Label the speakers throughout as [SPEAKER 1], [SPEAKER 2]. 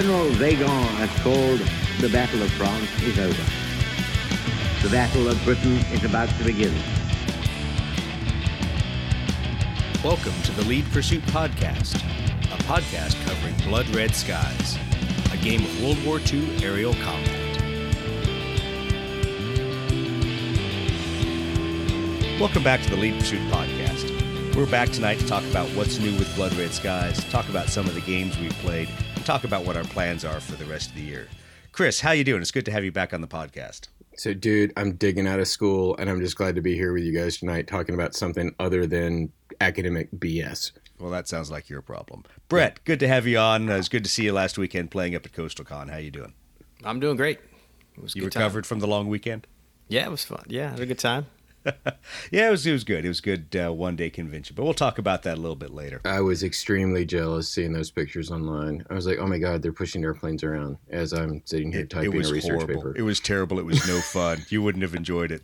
[SPEAKER 1] General Weygand has called the Battle of France is over. The Battle of Britain is about to begin.
[SPEAKER 2] Welcome to the Lead Pursuit Podcast, a podcast covering Blood Red Skies, a game of World War II aerial combat. Welcome back to the Lead Pursuit Podcast. We're back tonight to talk about what's new with Blood Red Skies, talk about some of the games we've played, talk about what our plans are for the rest of the year. Chris, how you doing? It's good to have you back on the podcast.
[SPEAKER 3] So, dude, I'm digging out of school, and I'm just glad to be here with you guys tonight, talking about something other than academic BS.
[SPEAKER 2] Well, that sounds like your problem. Brett, good to have you on. Uh, it's good to see you last weekend playing up at Coastal Con. How you doing?
[SPEAKER 4] I'm doing great.
[SPEAKER 2] It was you recovered time. from the long weekend?
[SPEAKER 4] Yeah, it was fun. Yeah, had a good time.
[SPEAKER 2] yeah, it was it was good. It was good uh, one day convention, but we'll talk about that a little bit later.
[SPEAKER 3] I was extremely jealous seeing those pictures online. I was like, oh my god, they're pushing airplanes around as I'm sitting here
[SPEAKER 2] it,
[SPEAKER 3] typing
[SPEAKER 2] it was
[SPEAKER 3] a research
[SPEAKER 2] horrible.
[SPEAKER 3] paper.
[SPEAKER 2] It was terrible. It was no fun. you wouldn't have enjoyed it.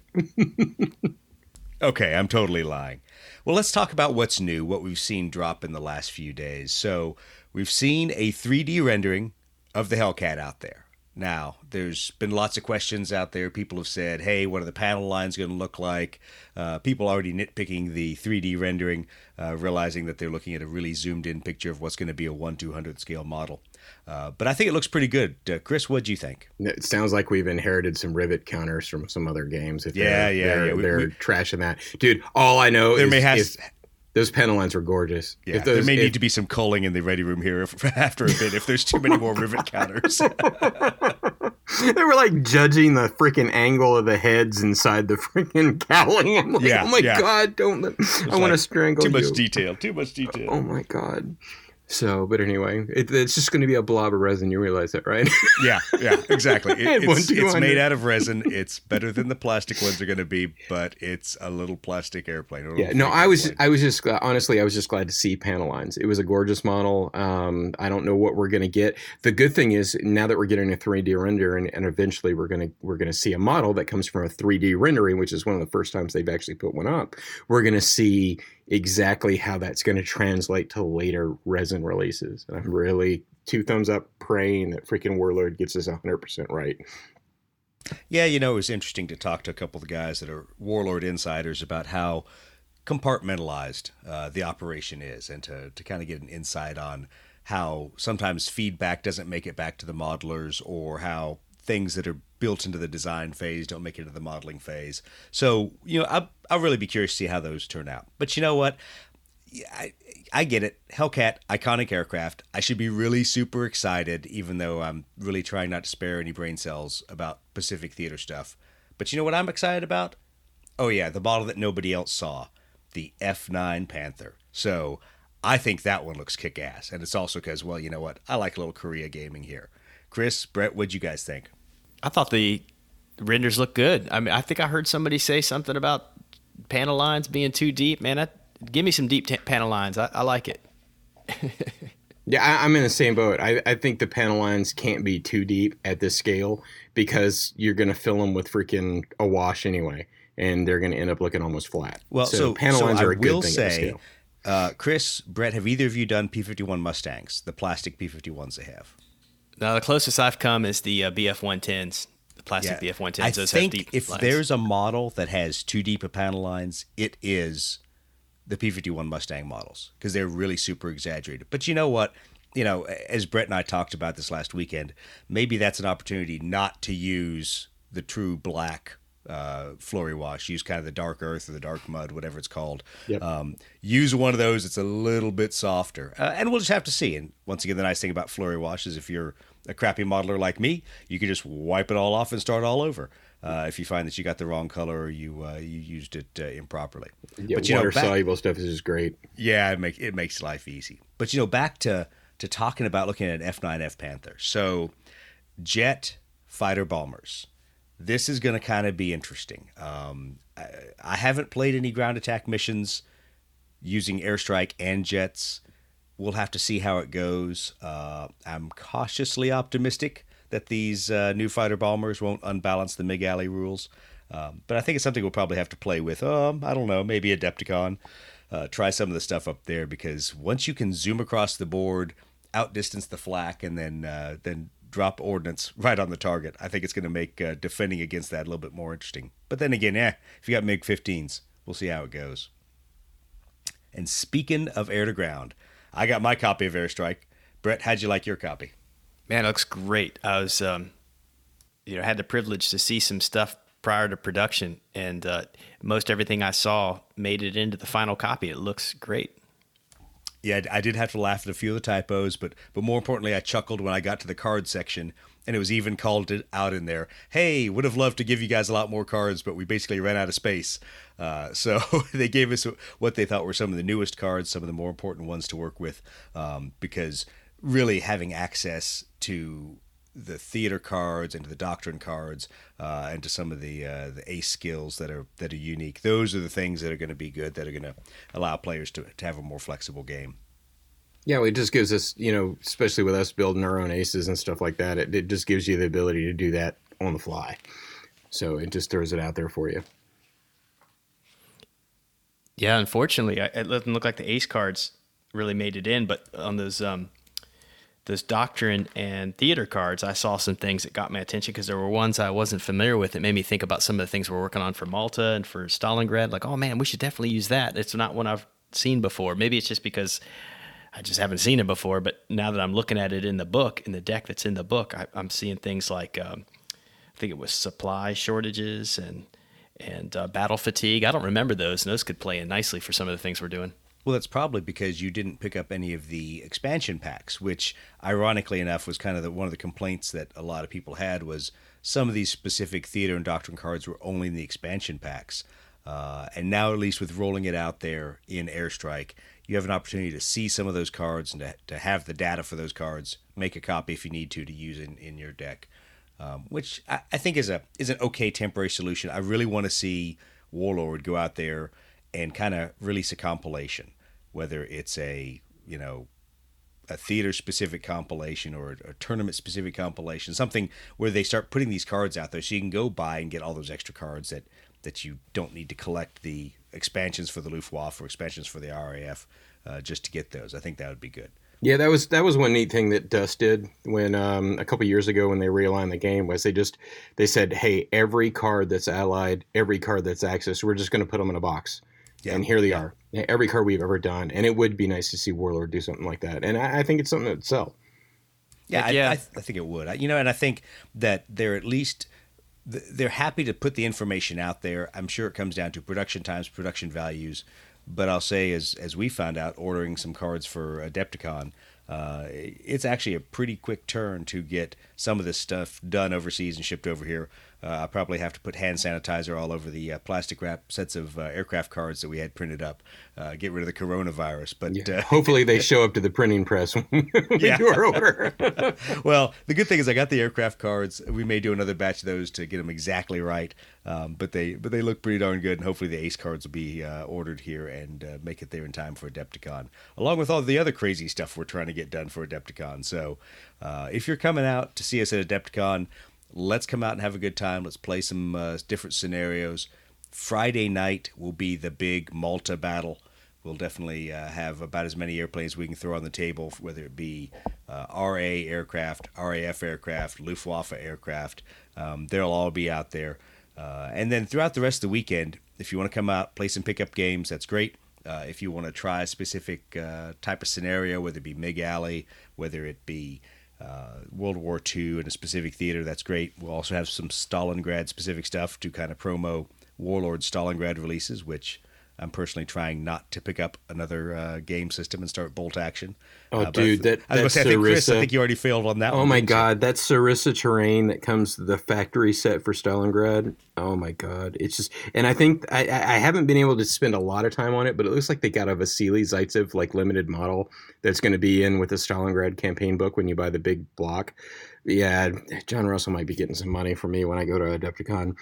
[SPEAKER 2] okay, I'm totally lying. Well, let's talk about what's new, what we've seen drop in the last few days. So we've seen a 3D rendering of the Hellcat out there. Now, there's been lots of questions out there. People have said, hey, what are the panel lines going to look like? Uh, people already nitpicking the 3D rendering, uh, realizing that they're looking at a really zoomed in picture of what's going to be a 1 200 scale model. Uh, but I think it looks pretty good. Uh, Chris, what do you think?
[SPEAKER 3] It sounds like we've inherited some rivet counters from some other games.
[SPEAKER 2] If yeah,
[SPEAKER 3] they're,
[SPEAKER 2] yeah,
[SPEAKER 3] they're,
[SPEAKER 2] yeah. We,
[SPEAKER 3] they're we, trashing that. Dude, all I know
[SPEAKER 2] there
[SPEAKER 3] is,
[SPEAKER 2] may have,
[SPEAKER 3] is those panel lines were gorgeous.
[SPEAKER 2] Yeah, those, there may if, need to be some culling in the ready room here if, after a bit if there's too many more rivet counters.
[SPEAKER 3] they were like judging the freaking angle of the heads inside the freaking cowling. I'm like,
[SPEAKER 2] yeah,
[SPEAKER 3] oh my
[SPEAKER 2] yeah.
[SPEAKER 3] god, don't let, I like, want to strangle
[SPEAKER 2] too
[SPEAKER 3] you.
[SPEAKER 2] much detail. Too much detail.
[SPEAKER 3] Oh my god. So, but anyway, it, it's just going to be a blob of resin. You realize that, right?
[SPEAKER 2] yeah, yeah, exactly. It, it's, it's made out of resin. It's better than the plastic ones are going to be, but it's a little plastic airplane. Little
[SPEAKER 3] yeah, no, I was, I was just honestly, I was just glad to see panel lines. It was a gorgeous model. Um, I don't know what we're going to get. The good thing is now that we're getting a 3D render, and, and eventually we're going to we're going to see a model that comes from a 3D rendering, which is one of the first times they've actually put one up. We're going to see exactly how that's going to translate to later resin releases. And I'm really two thumbs up praying that freaking Warlord gets this 100% right.
[SPEAKER 2] Yeah, you know, it was interesting to talk to a couple of the guys that are Warlord insiders about how compartmentalized uh, the operation is and to, to kind of get an insight on how sometimes feedback doesn't make it back to the modelers or how things that are built into the design phase don't make it into the modeling phase. So, you know, I'll, I'll really be curious to see how those turn out. But you know what? I, I get it. Hellcat, iconic aircraft. I should be really super excited, even though I'm really trying not to spare any brain cells about Pacific Theater stuff. But you know what I'm excited about? Oh, yeah, the model that nobody else saw the F9 Panther. So I think that one looks kick ass. And it's also because, well, you know what? I like a little Korea gaming here. Chris, Brett, what'd you guys think?
[SPEAKER 4] I thought the renders looked good. I mean, I think I heard somebody say something about panel lines being too deep. Man, I, give me some deep t- panel lines. I, I like it.
[SPEAKER 3] yeah, I, am in the same boat. I, I think the panel lines can't be too deep at this scale because you're going to fill them with freaking a wash anyway, and they're going to end up looking almost flat.
[SPEAKER 2] Well, so,
[SPEAKER 3] so panel
[SPEAKER 2] so
[SPEAKER 3] lines are
[SPEAKER 2] I
[SPEAKER 3] a good
[SPEAKER 2] will
[SPEAKER 3] thing
[SPEAKER 2] say, uh, Chris, Brett, have either of you done P51 Mustangs, the plastic P51s they have?
[SPEAKER 4] Now, the closest I've come is the uh, BF 110s, the plastic
[SPEAKER 2] Yeah.
[SPEAKER 4] BF 110s.
[SPEAKER 2] I
[SPEAKER 4] Those
[SPEAKER 2] think if
[SPEAKER 4] lines.
[SPEAKER 2] there's a model that has too deep a panel lines, it is the P51 Mustang models because they're really super exaggerated. But you know what? You know, as Brett and I talked about this last weekend, maybe that's an opportunity not to use the true black uh, Flory wash. Use kind of the dark earth or the dark mud, whatever it's called.
[SPEAKER 3] Yep.
[SPEAKER 2] Um, use one of those. It's a little bit softer, uh, and we'll just have to see. And once again, the nice thing about Flory wash is if you're a crappy modeler like me, you can just wipe it all off and start all over. Uh, if you find that you got the wrong color or you uh, you used it uh, improperly,
[SPEAKER 3] Yeah,
[SPEAKER 2] but you
[SPEAKER 3] water
[SPEAKER 2] know, back-
[SPEAKER 3] soluble stuff is just great.
[SPEAKER 2] yeah, it make it makes life easy. But you know, back to to talking about looking at an F9F Panther. So, jet fighter bombers. This is going to kind of be interesting. Um, I, I haven't played any ground attack missions using airstrike and jets. We'll have to see how it goes. Uh, I'm cautiously optimistic that these uh, new fighter bombers won't unbalance the MiG Alley rules. Um, but I think it's something we'll probably have to play with. Um, I don't know, maybe Adepticon. Uh, try some of the stuff up there because once you can zoom across the board outdistance the flak and then uh, then drop ordnance right on the target. I think it's going to make uh, defending against that a little bit more interesting. But then again, yeah, if you got MiG 15s, we'll see how it goes. And speaking of air to ground, I got my copy of Airstrike. Brett, how'd you like your copy?
[SPEAKER 4] Man, it looks great. I was, um, you know, had the privilege to see some stuff prior to production, and uh, most everything I saw made it into the final copy. It looks great.
[SPEAKER 2] Yeah, I did have to laugh at a few of the typos, but but more importantly, I chuckled when I got to the card section, and it was even called it out in there. Hey, would have loved to give you guys a lot more cards, but we basically ran out of space. Uh, so they gave us what they thought were some of the newest cards, some of the more important ones to work with, um, because really having access to the theater cards and to the doctrine cards uh, and to some of the uh, the ace skills that are that are unique. Those are the things that are going to be good that are going to allow players to, to have a more flexible game.
[SPEAKER 3] Yeah, well, it just gives us, you know, especially with us building our own aces and stuff like that, it, it just gives you the ability to do that on the fly. So it just throws it out there for you.
[SPEAKER 4] Yeah, unfortunately, it doesn't look like the ace cards really made it in, but on those um, those doctrine and theater cards, I saw some things that got my attention because there were ones I wasn't familiar with. It made me think about some of the things we're working on for Malta and for Stalingrad. Like, oh man, we should definitely use that. It's not one I've seen before. Maybe it's just because I just haven't seen it before. But now that I'm looking at it in the book, in the deck that's in the book, I, am seeing things like um, I think it was supply shortages and and uh, battle fatigue. I don't remember those, and those could play in nicely for some of the things we're doing.
[SPEAKER 2] Well, that's probably because you didn't pick up any of the expansion packs, which, ironically enough, was kind of the, one of the complaints that a lot of people had was some of these specific theater and doctrine cards were only in the expansion packs. Uh, and now, at least with rolling it out there in Airstrike, you have an opportunity to see some of those cards and to, to have the data for those cards. Make a copy if you need to to use in, in your deck, um, which I, I think is a is an okay temporary solution. I really want to see Warlord go out there and kind of release a compilation, whether it's a you know a theater specific compilation or a, tournament specific compilation, something where they start putting these cards out there so you can go buy and get all those extra cards that that you don't need to collect the expansions for the Luftwaffe or expansions for the RAF uh, just to get those. I think that would be good.
[SPEAKER 3] Yeah, that was that was one neat thing that Dust did when um, a couple years ago when they realigned the game was they just they said, hey, every card that's allied, every card that's Axis, we're just going to put them in a box yeah. And here they are, every card we've ever done. And it would be nice to see Warlord do something like that. And I, I think it's something that'd sell.
[SPEAKER 2] Yeah, yeah. I, I, I, think it would. I, you know, and I think that they're at least they're happy to put the information out there. I'm sure it comes down to production times, production values. But I'll say, as as we found out, ordering some cards for Adepticon, uh, it's actually a pretty quick turn to get some of this stuff done overseas and shipped over here. Uh, I'll probably have to put hand sanitizer all over the uh, plastic wrap sets of uh, aircraft cards that we had printed up. Uh, get rid of the coronavirus. But
[SPEAKER 3] yeah. Uh, hopefully they show up to the printing press when we yeah. do our order.
[SPEAKER 2] well, the good thing is I got the aircraft cards. We may do another batch of those to get them exactly right. Um, but they but they look pretty darn good, and hopefully the ace cards will be uh, ordered here and make it there in time for Adepticon, along with all the other crazy stuff we're trying to get done for Adepticon. So if you're coming out to see us at Adepticon let's come out and have a good time. Let's play some uh, different scenarios. Friday night will be the big Malta battle. We'll definitely uh, have about as many airplanes we can throw on the table, whether it be uh, RA aircraft, RAF aircraft, Luftwaffe aircraft. Um, they'll all be out there. Uh, and then throughout the rest of the weekend, if you want to come out, play some pickup games, that's great. Uh, if you want to try a specific uh, type of scenario, whether it be MiG Alley, whether it be uh, World War II in a specific theater. That's great. We'll also have some Stalingrad specific stuff to kind of promo Warlord Stalingrad releases, which I'm personally trying not to pick up another uh, game system and start bolt action.
[SPEAKER 3] Oh, uh, dude, that, I was
[SPEAKER 2] say, I think Chris, I think you already failed on that.
[SPEAKER 3] Oh
[SPEAKER 2] one,
[SPEAKER 3] my god, that Sarissa terrain that comes the factory set for Stalingrad. Oh my god, it's just, and I think I, I haven't been able to spend a lot of time on it, but it looks like they got a Vasily Zaitsev like limited model that's going to be in with the Stalingrad campaign book when you buy the big block. Yeah, John Russell might be getting some money from me when I go to Adepticon.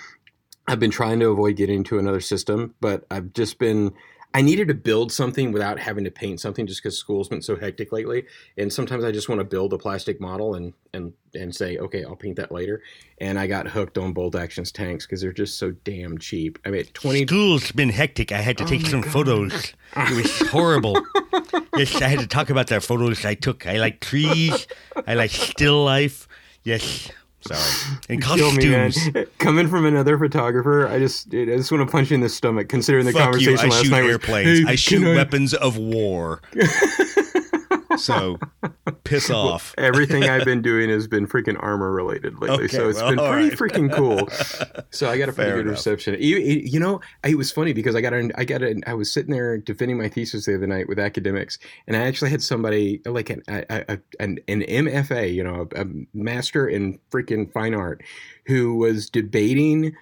[SPEAKER 3] I've been trying to avoid getting into another system, but I've just been I needed to build something without having to paint something just because school's been so hectic lately. And sometimes I just want to build a plastic model and and and say, okay, I'll paint that later. And I got hooked on Bolt Actions tanks because they're just so damn cheap. I mean, twenty.
[SPEAKER 2] School's been hectic. I had to
[SPEAKER 3] Oh
[SPEAKER 2] take some
[SPEAKER 3] God.
[SPEAKER 2] photos. It was horrible. yes, I had to talk about the photos I took. I like trees. I like still life. Yes. Sorry. And
[SPEAKER 3] Kill me,
[SPEAKER 2] costumes.
[SPEAKER 3] Coming from another photographer, I just, dude, I just want to punch you in the stomach. Considering the
[SPEAKER 2] Fuck you.
[SPEAKER 3] conversation
[SPEAKER 2] I
[SPEAKER 3] last
[SPEAKER 2] shoot
[SPEAKER 3] night was,
[SPEAKER 2] airplanes.
[SPEAKER 3] "Hey,
[SPEAKER 2] I shoot
[SPEAKER 3] can
[SPEAKER 2] weapons of war. so piss off.
[SPEAKER 3] Everything I've been doing has been freaking armor related lately,
[SPEAKER 2] Okay,
[SPEAKER 3] so it's
[SPEAKER 2] well,
[SPEAKER 3] been pretty
[SPEAKER 2] right.
[SPEAKER 3] freaking cool. So I got a pretty
[SPEAKER 2] Fair
[SPEAKER 3] good
[SPEAKER 2] enough.
[SPEAKER 3] reception. You, you know, it was funny because I got an, I got an, I was sitting there defending my thesis the other night with academics, and I actually had somebody like an a, a, an, an MFA, you know, a, a master in freaking fine art, who was debating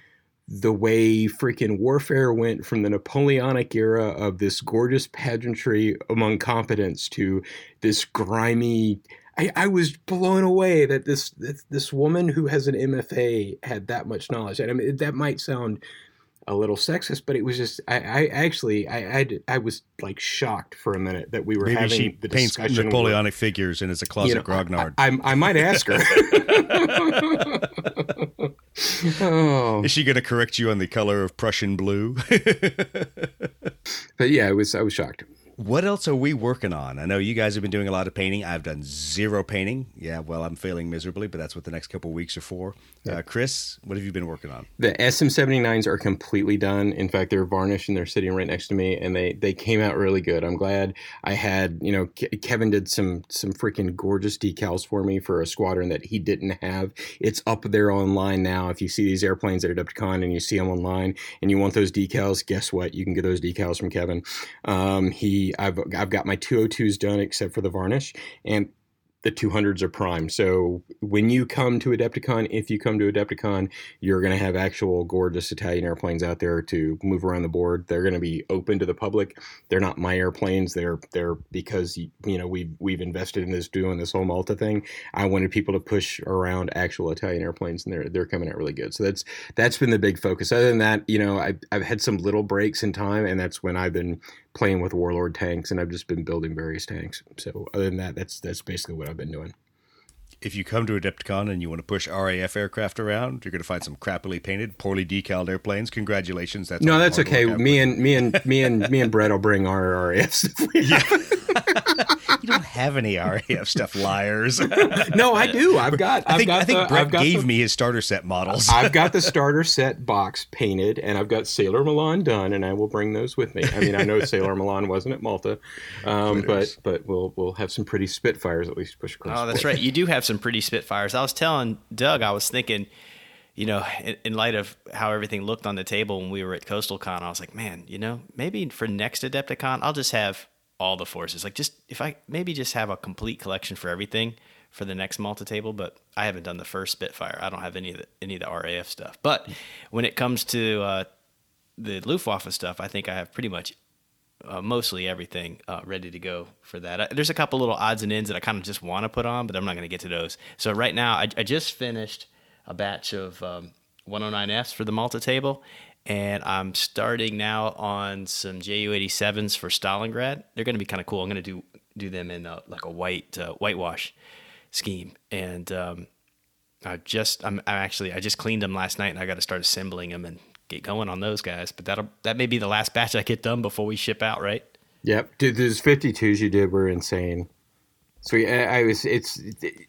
[SPEAKER 3] the way freaking warfare went from the Napoleonic era of this gorgeous pageantry among competence to this grimy. I, I was blown away that this, this this woman who has an MFA had that much knowledge. And I mean, that might sound a little sexist, but it was just I, I actually I, I I was like shocked for a minute that we were
[SPEAKER 2] Maybe
[SPEAKER 3] having
[SPEAKER 2] she
[SPEAKER 3] the
[SPEAKER 2] paints
[SPEAKER 3] discussion.
[SPEAKER 2] Napoleonic figures and is a closet
[SPEAKER 3] you know,
[SPEAKER 2] grognard.
[SPEAKER 3] I, I, I might ask her. oh,
[SPEAKER 2] is she going to correct you on the color of Prussian blue?
[SPEAKER 3] but yeah, I was I was shocked.
[SPEAKER 2] What else are we working on? I know you guys have been doing a lot of painting. I've done zero painting. Yeah, well, I'm failing miserably, but that's what the next couple of weeks are for. Uh, Chris, what have you been working on?
[SPEAKER 3] The SM79s are completely done. In fact, they're varnished and they're sitting right next to me, and they they came out really good. I'm glad I had you know Ke- Kevin did some some freaking gorgeous decals for me for a squadron that he didn't have. It's up there online now. If you see these airplanes at Adepticon and you see them online and you want those decals, guess what? You can get those decals from Kevin. Um, he I've I've got my 202s done except for the varnish and the 200s are prime. So when you come to Adepticon, if you come to Adepticon, you're going to have actual gorgeous Italian airplanes out there to move around the board. They're going to be open to the public. They're not my airplanes. They're they're because you know we've we've invested in this doing this whole Malta thing. I wanted people to push around actual Italian airplanes, and they're they're coming out really good. So that's that's been the big focus. Other than that, you know, I've I've had some little breaks in time, and that's when I've been playing with Warlord tanks, and I've just been building various tanks. So other than that, that's that's basically what I've been doing.
[SPEAKER 2] If you come to Adepticon and you want to push RAF aircraft around, you're going to find some crappily painted, poorly decaled airplanes. Congratulations. That's
[SPEAKER 3] No, that's okay. Me and me and me and me and Brett will bring our RAF stuff.
[SPEAKER 2] You don't have any RAF stuff, liars.
[SPEAKER 3] no, I do. I've got.
[SPEAKER 2] I
[SPEAKER 3] I've
[SPEAKER 2] think,
[SPEAKER 3] got
[SPEAKER 2] I think
[SPEAKER 3] the,
[SPEAKER 2] Brett
[SPEAKER 3] I've got
[SPEAKER 2] gave
[SPEAKER 3] the,
[SPEAKER 2] me his starter set models.
[SPEAKER 3] I've got the starter set box painted, and I've got Sailor Malan done, and I will bring those with me. I mean, I know Sailor Malan wasn't at Malta, um, but but we'll we'll have some pretty Spitfires at least push across.
[SPEAKER 4] Oh, that's right. You do have some pretty Spitfires. I was telling Doug, I was thinking, you know, in, in light of how everything looked on the table when we were at Coastal Con, I was like, man, you know, maybe for next Adepticon, I'll just have all the forces. Like, just if I maybe just have a complete collection for everything for the next Malta table. But I haven't done the first Spitfire. I don't have any of the any of the RAF stuff. But when it comes to uh, the Luftwaffe stuff, I think I have pretty much uh, mostly everything uh, ready to go for that. Uh, there's a couple little odds and ends that I kind of just want to put on, but I'm not going to get to those. So right now, I, I just finished a batch of um, 109Fs for the Malta table, and I'm starting now on some Ju-87s for Stalingrad. They're going to be kind of cool. I'm going to do do them in uh like a white uh, whitewash scheme, and um, I just I'm, I'm actually I just cleaned them last night, and I got to start assembling them and get going on those guys. But that'll that may be the last batch I get done before we ship out, right?
[SPEAKER 3] Yep, dude, those 52s you did were insane. So I, I was, it's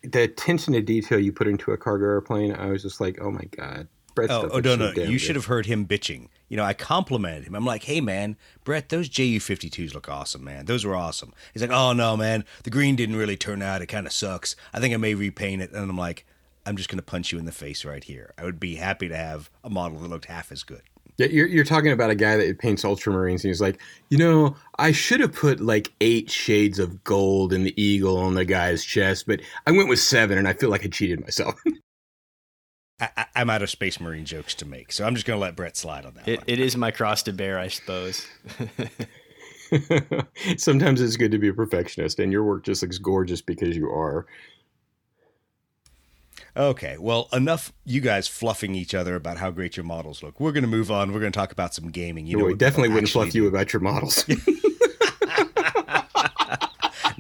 [SPEAKER 3] the attention to detail you put into a cargo airplane. I was just like, oh my god, Brett's
[SPEAKER 2] Oh, oh no, no. You should have heard him bitching. You know, I complimented him. I'm like, hey, man, Brett, those JU 52s look awesome, man. Those were awesome. He's like, oh, no, man. The green didn't really turn out. It kind of sucks. I think I may repaint it. And I'm like, I'm just going to punch you in the face right here. I would be happy to have a model that looked half as good.
[SPEAKER 3] Yeah, you're, you're talking about a guy that paints ultramarines, and he's like, you know, I should have put like eight shades of gold in the eagle on the guy's chest, but I went with seven, and I feel like I cheated myself.
[SPEAKER 2] I, I, I'm out of Space Marine jokes to make, so I'm just going to let Brett slide on that
[SPEAKER 4] It,
[SPEAKER 2] one.
[SPEAKER 4] it is my cross to bear, I suppose.
[SPEAKER 3] Sometimes it's good to be a perfectionist, and your work just looks gorgeous because you are.
[SPEAKER 2] Okay, well, enough you guys fluffing each other about how great your models look. We're going to move on. We're going to talk about some gaming. You
[SPEAKER 3] No,
[SPEAKER 2] know,
[SPEAKER 3] we definitely wouldn't
[SPEAKER 2] actually
[SPEAKER 3] fluff you about your models.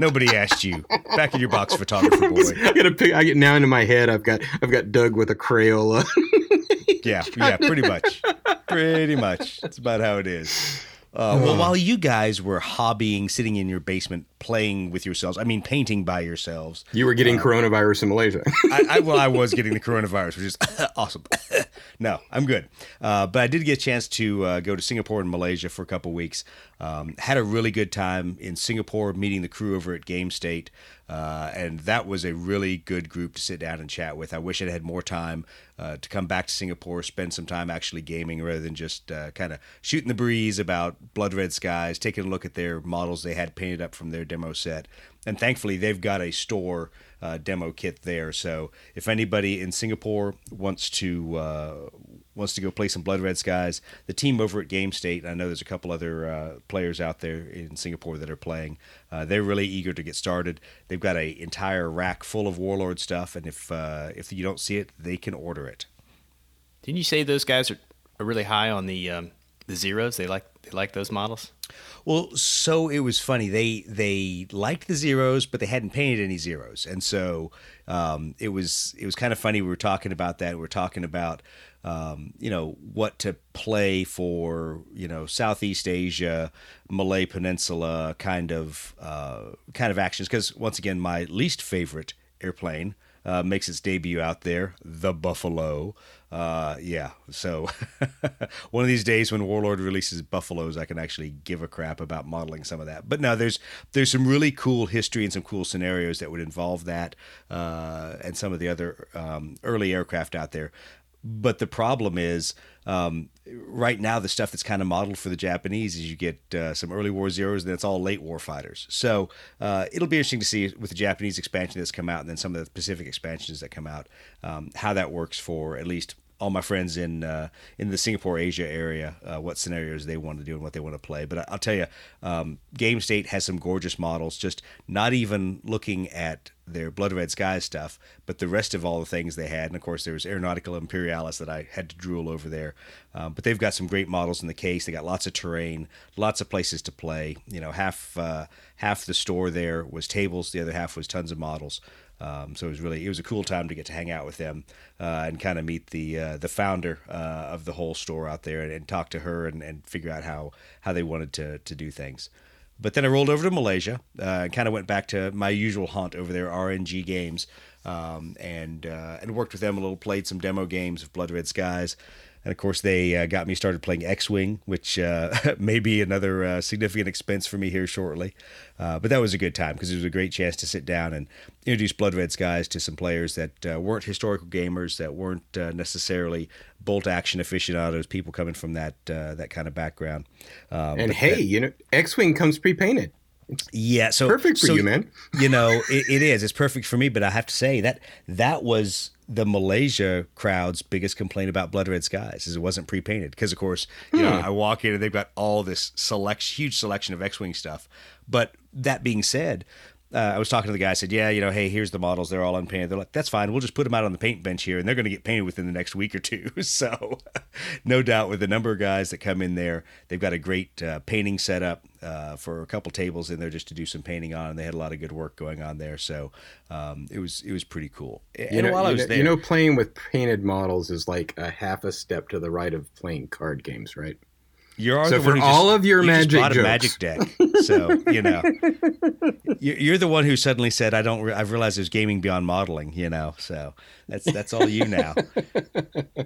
[SPEAKER 2] Nobody asked you. Back in your box, photographer boy.
[SPEAKER 3] I got to pick. I get now into my head. I've got I've got Doug with a Crayola.
[SPEAKER 2] Yeah, yeah, pretty much. Pretty much. That's about how it is. Uh, well, while you guys were hobbying, sitting in your basement, playing with yourselves, I mean, painting by yourselves,
[SPEAKER 3] you were getting coronavirus in Malaysia.
[SPEAKER 2] I, I, well, I was getting the coronavirus, which is awesome. no, I'm good. Uh, but I did get a chance to uh, go to Singapore and Malaysia for a couple weeks. Um, had a really good time in Singapore, meeting the crew over at Game State. Uh, and that was a really good group to sit down and chat with. I wish I'd had more time uh, to come back to Singapore, spend some time actually gaming rather than just uh, kind of shooting the breeze about Blood Red Skies, taking a look at their models they had painted up from their demo set. And thankfully, they've got a store uh, demo kit there. So if anybody in Singapore wants to uh, wants to go play some Blood Red Skies, the team over at Game State, I know there's a couple other uh, players out there in Singapore that are playing. Uh, they're really eager to get started. They've got an entire rack full of Warlord stuff, and if uh, if you don't see it, they can order it.
[SPEAKER 4] Didn't you say those guys are, are really high on the um, the zeros? They like they like those models.
[SPEAKER 2] Well, so it was funny. They they liked the zeros, but they hadn't painted any zeros, and so um, it was it was kind of funny. We were talking about that. We are talking about um, you know what to play for you know Southeast Asia, Malay Peninsula kind of uh, kind of actions. Because once again, my least favorite airplane uh, makes its debut out there, the Buffalo. Uh, yeah, so one of these days when Warlord releases Buffaloes, I can actually give a crap about modeling some of that. But no, there's there's some really cool history and some cool scenarios that would involve that uh, and some of the other um, early aircraft out there. But the problem is, um, right now, the stuff that's kind of modeled for the Japanese is you get uh, some early war zeros, and it's all late war fighters. So uh, it'll be interesting to see with the Japanese expansion that's come out, and then some of the Pacific expansions that come out, um, how that works for at least all my friends in uh, in the Singapore Asia area uh, what scenarios they want to do and what they want to play. But I'll tell you, um, Game State has some gorgeous models. Just not even looking at their Blood Red Skies stuff, but the rest of all the things they had. And of course, there was Aeronautica Imperialis that I had to drool over there. Um, but they've got some great models in the case. They got lots of terrain, lots of places to play. You know, half uh, half the store there was tables, the other half was tons of models. Um, so it was really it was a cool time to get to hang out with them uh, and kind of meet the uh, the founder uh, of the whole store out there and, and talk to her and, and, figure out how how they wanted to to do things. But then I rolled over to Malaysia uh, and kind of went back to my usual haunt over there, RNG Games, um, and uh, and worked with them a little, played some demo games of Blood Red Skies. And of course, they uh, got me started playing X Wing, which uh, may be another uh, significant expense for me here shortly. Uh, but that was a good time because it was a great chance to sit down and introduce Blood Red Skies to some players that uh, weren't historical gamers, that weren't uh, necessarily bolt action aficionados, people coming from that that kind of background.
[SPEAKER 3] Um, and hey, that, you know, X Wing comes pre painted.
[SPEAKER 2] Yeah, so
[SPEAKER 3] perfect for
[SPEAKER 2] so,
[SPEAKER 3] you, man.
[SPEAKER 2] you know, it, it is. It's perfect for me, but I have to say that that was the Malaysia crowd's biggest complaint about Blood Red Skies is it wasn't pre-painted because of course you hmm. know I walk in and they've got all this select huge selection of X-wing stuff. But that being said, uh, I was talking to the guy. I said, "Yeah, you know, hey, here's the models. They're all unpainted." They're like, "That's fine. We'll just put them out on the paint bench here, and they're going to get painted within the next week or two. so, no doubt, with the number of guys that come in there, they've got a great uh, painting setup uh, for a couple tables in there just to do some painting on. And they had a lot of good work going on there, so um, it was it was pretty cool. And
[SPEAKER 3] you know,
[SPEAKER 2] while
[SPEAKER 3] I
[SPEAKER 2] was
[SPEAKER 3] there, you know, playing with painted models is like a half a step to the right of playing card games, right?
[SPEAKER 2] You're
[SPEAKER 3] so for all
[SPEAKER 2] just,
[SPEAKER 3] of your magic
[SPEAKER 2] just
[SPEAKER 3] jokes.
[SPEAKER 2] magic deck. So you know, you're the one who suddenly said, "I don't." Re- I've realized there's gaming beyond modeling. You know, so that's that's all you now. Okay,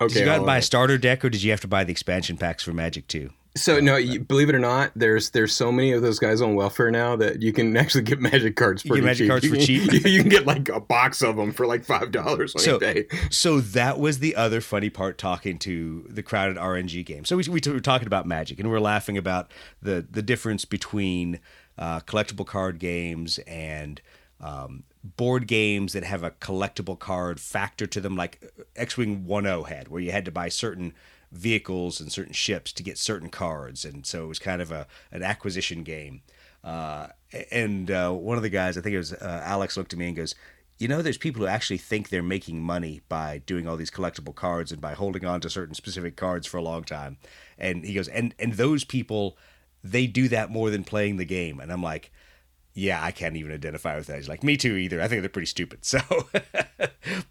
[SPEAKER 2] did you go out and buy a starter deck, or did you have to buy the expansion packs for Magic too?
[SPEAKER 3] So no, you, believe it or not, there's there's so many of those guys on welfare now that you can actually get magic cards pretty
[SPEAKER 2] get magic
[SPEAKER 3] cheap.
[SPEAKER 2] cards for cheap.
[SPEAKER 3] You, you, can get like a box of them for like five dollars
[SPEAKER 2] so,
[SPEAKER 3] a day.
[SPEAKER 2] So that was the other funny part talking to the crowded RNG game. So we, we were talking about magic and we are laughing about the the difference between uh, collectible card games and um, board games that have a collectible card factor to them, like X Wing 1.0 had, where you had to buy certain vehicles and certain ships to get certain cards, and so it was kind of a an acquisition game. Uh, and uh, one of the guys, I think it was uh, Alex, looked at me and goes, you know, there's people who actually think they're making money by doing all these collectible cards and by holding on to certain specific cards for a long time. And he goes, and and those people, they do that more than playing the game. And I'm like, yeah, I can't even identify with that. He's like, me too, either. I think they're pretty stupid. So,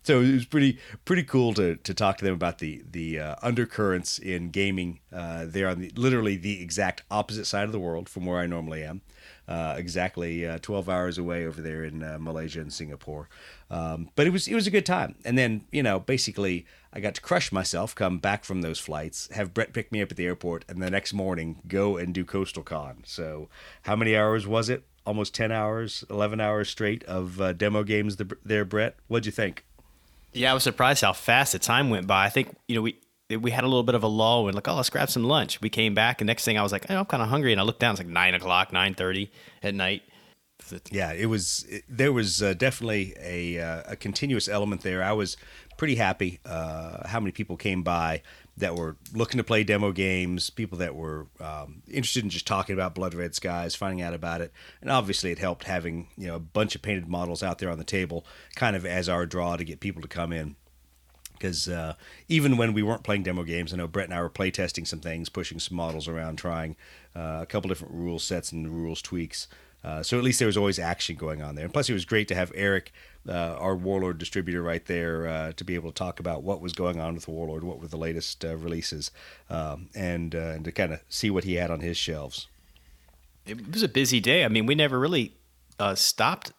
[SPEAKER 2] so it was pretty pretty cool to to talk to them about the the uh, undercurrents in gaming. Uh, they're on the, literally the exact opposite side of the world from where I normally am. Uh, exactly uh, 12 hours away over there in uh, Malaysia and Singapore. Um, but it was it was a good time. And then you know basically I got to crush myself, come back from those flights, have Brett pick me up at the airport, and the next morning go and do Coastal Con. So how many hours was it? Almost 10 hours, 11 hours straight of uh, demo games there, Brett. What'd you think?
[SPEAKER 4] Yeah, I was surprised how fast the time went by. I think you know we we had a little bit of a lull and like, oh, let's grab some lunch. We came back, and next thing I was like, oh, I'm kind of hungry, and I looked down. It's like nine o'clock, nine thirty at night.
[SPEAKER 2] Yeah, it was. It, there was uh, definitely a uh, a continuous element there. I was pretty happy uh, how many people came by that were looking to play demo games, people that were um, interested in just talking about Blood Red Skies, finding out about it, and obviously it helped having you know a bunch of painted models out there on the table, kind of as our draw to get people to come in because uh, even when we weren't playing demo games, I know Brett and I were playtesting some things, pushing some models around, trying uh, a couple different rule sets and rules tweaks. Uh, so at least there was always action going on there. And plus, it was great to have Eric, uh, our Warlord distributor, right there uh, to be able to talk about what was going on with Warlord, what were the latest uh, releases, um, and, and to kind of see what he had on his shelves.
[SPEAKER 4] It was a busy day. I mean, we never really stopped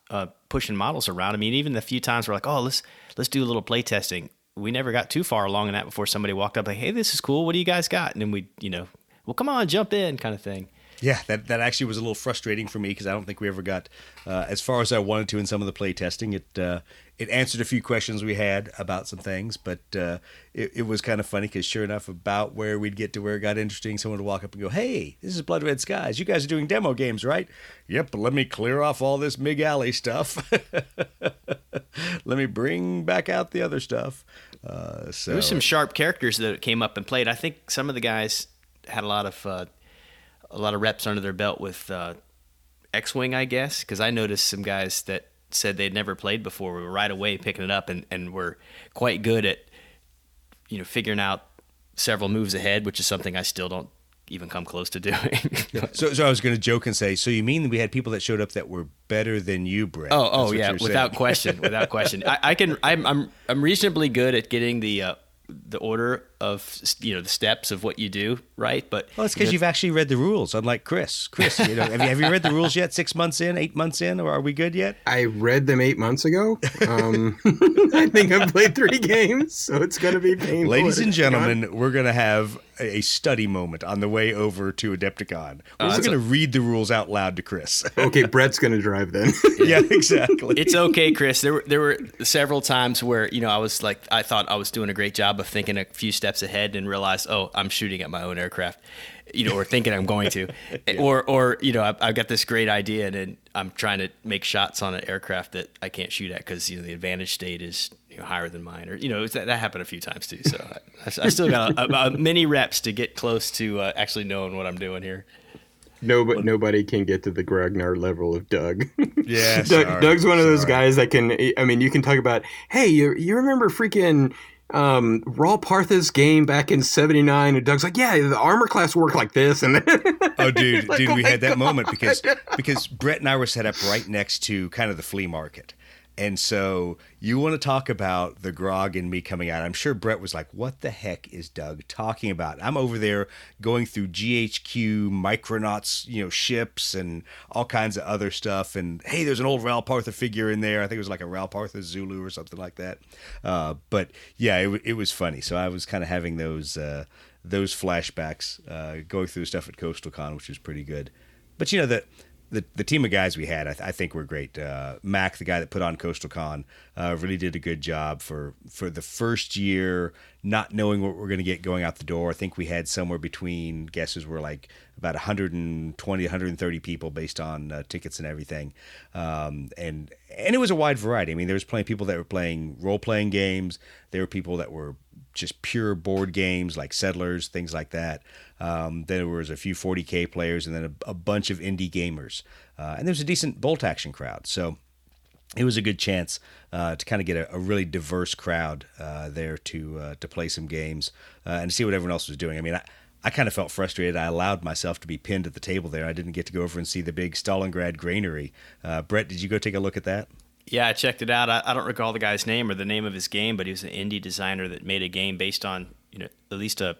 [SPEAKER 4] pushing models around. I mean, even the few times we're like, oh, let's let's do a little playtesting we never got too far along in that before somebody walked up like, "Hey, this is cool. What do you guys got?" And then we, you know, well, come on, jump in, kind of thing.
[SPEAKER 2] Yeah, that, that actually was a little frustrating for me because I don't think we ever got uh, as far as I wanted to in some of the play testing. It uh, it answered a few questions we had about some things, but uh, it, it was kind of funny because sure enough, about where we'd get to where it got interesting, someone would walk up and go, "Hey, this is Blood Red Skies. You guys are doing demo games, right?" Yep. But let me clear off all this Mig Alley stuff. let me bring back out the other stuff. Uh, so
[SPEAKER 4] there was some sharp characters that came up and played. I think some of the guys had a lot of uh, a lot of reps under their belt with uh, X-wing, I guess, because I noticed some guys that said they'd never played before. We were right away picking it up and, and were quite good at you know figuring out several moves ahead, which is something I still don't even come close to doing.
[SPEAKER 2] so, so I was going to joke and say, so you mean we had people that showed up that were better than you, Brett?
[SPEAKER 4] Oh, oh yeah, without question, without question. I, I, can, I'm, I'm, I'm reasonably good at getting the uh, the order of you know the steps of what you do, right? But
[SPEAKER 2] well, it's because you have actually read the rules, unlike Chris. Chris, you know, have you have you read the rules yet? Six months in, eight months in, or are we good yet?
[SPEAKER 3] I read them eight months ago. Um, I think I've played three games, so it's going to be painful.
[SPEAKER 2] Ladies and gentlemen, we're going to have a study moment on the way over to Adepticon. We're uh, going to read the rules out loud to Chris.
[SPEAKER 3] okay, Brett's going to drive then.
[SPEAKER 2] yeah, exactly.
[SPEAKER 4] It's okay, Chris. There were there were several times where you know I was like I thought I was doing a great job of thinking a few steps ahead and realize, oh I'm shooting at my own aircraft, you know, or thinking I'm going to, yeah. or or you know I've, I've, got this great idea and then I'm trying to make shots on an aircraft that I can't shoot at because you know the advantage state is you know, higher than mine, or you know that, that happened a few times too. So I, I still got a, a, a, many reps to get close to uh, actually knowing what I'm doing here.
[SPEAKER 3] Nobody, nobody can get to the Grognard level of Doug.
[SPEAKER 2] Yeah,
[SPEAKER 3] Doug, Doug's one of those guys that can. I mean, you can talk about, hey, you you remember freaking um, Ral Partha's game back in '79, and Doug's like, "Yeah, the armor class worked like this." And
[SPEAKER 2] oh, dude, like, dude, oh we had that moment because because Brett and I were set up right next to kind of the flea market, and so you want to talk about the grog and me coming out. I'm sure Brett was like, what the heck is Doug talking about? I'm over there going through GHQ Micronauts, you know, ships and all kinds of other stuff. And hey, there's an old Ral Partha figure in there. I think it was like a Ral Partha Zulu or something like that. Uh, but yeah, it, it was funny. So I was kind of having those uh, those flashbacks uh, going through stuff at Coastal Con, which was pretty good. But you know that the, the team of guys we had, I, th- I think, were great. Uh, Mac, the guy that put on Coastal Con, uh, really did a good job for for the first year, not knowing what we're going to get going out the door. I think we had somewhere between guesses were like about 120, 130 people based on uh, tickets and everything, um, and and it was a wide variety. I mean, there was plenty of people that were playing role playing games. There were people that were just pure board games like Settlers, things like that. Um, there was a few 40k players, and then a, a bunch of indie gamers, uh, and there was a decent bolt action crowd. So it was a good chance uh, to kind of get a, a really diverse crowd uh, there to uh, to play some games uh, and see what everyone else was doing. I mean, I, I kind of felt frustrated. I allowed myself to be pinned at the table there. I didn't get to go over and see the big Stalingrad granary. Uh, Brett, did you go take a look at that?
[SPEAKER 4] Yeah, I checked it out. I, I, don't recall the guy's name or the name of his game, but he was an indie designer that made a game based on you know at least a,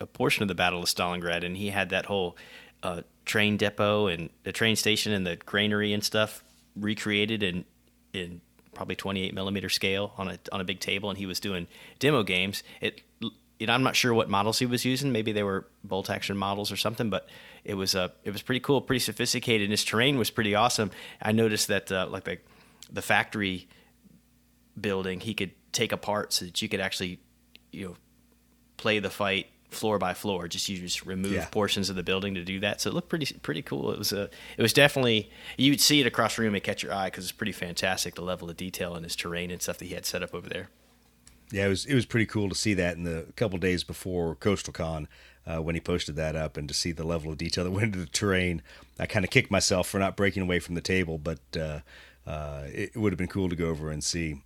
[SPEAKER 4] a portion of the Battle of Stalingrad, and he had that whole uh, train depot and the train station and the granary and stuff recreated in in probably 28 millimeter scale on a on a big table, and he was doing demo games. It I'm not sure what models he was using. Maybe they were bolt action models or something, but it was uh, it was pretty cool, pretty sophisticated, and his terrain was pretty awesome. I noticed that uh, like the the factory building he could take apart so that you could actually you know play the fight floor by floor. Just you just remove yeah. portions of the building to do that. So it looked pretty pretty cool. It was a it was definitely you'd see it across the room and catch your eye because it's pretty fantastic the level of detail in his terrain and stuff that he had set up over there.
[SPEAKER 2] Yeah, it was it was pretty cool to see that in the couple days before Coastal Con uh, when he posted that up and to see the level of detail that went into the terrain. I kind of kicked myself for not breaking away from the table, but uh, uh, it, it would have been cool to go over and see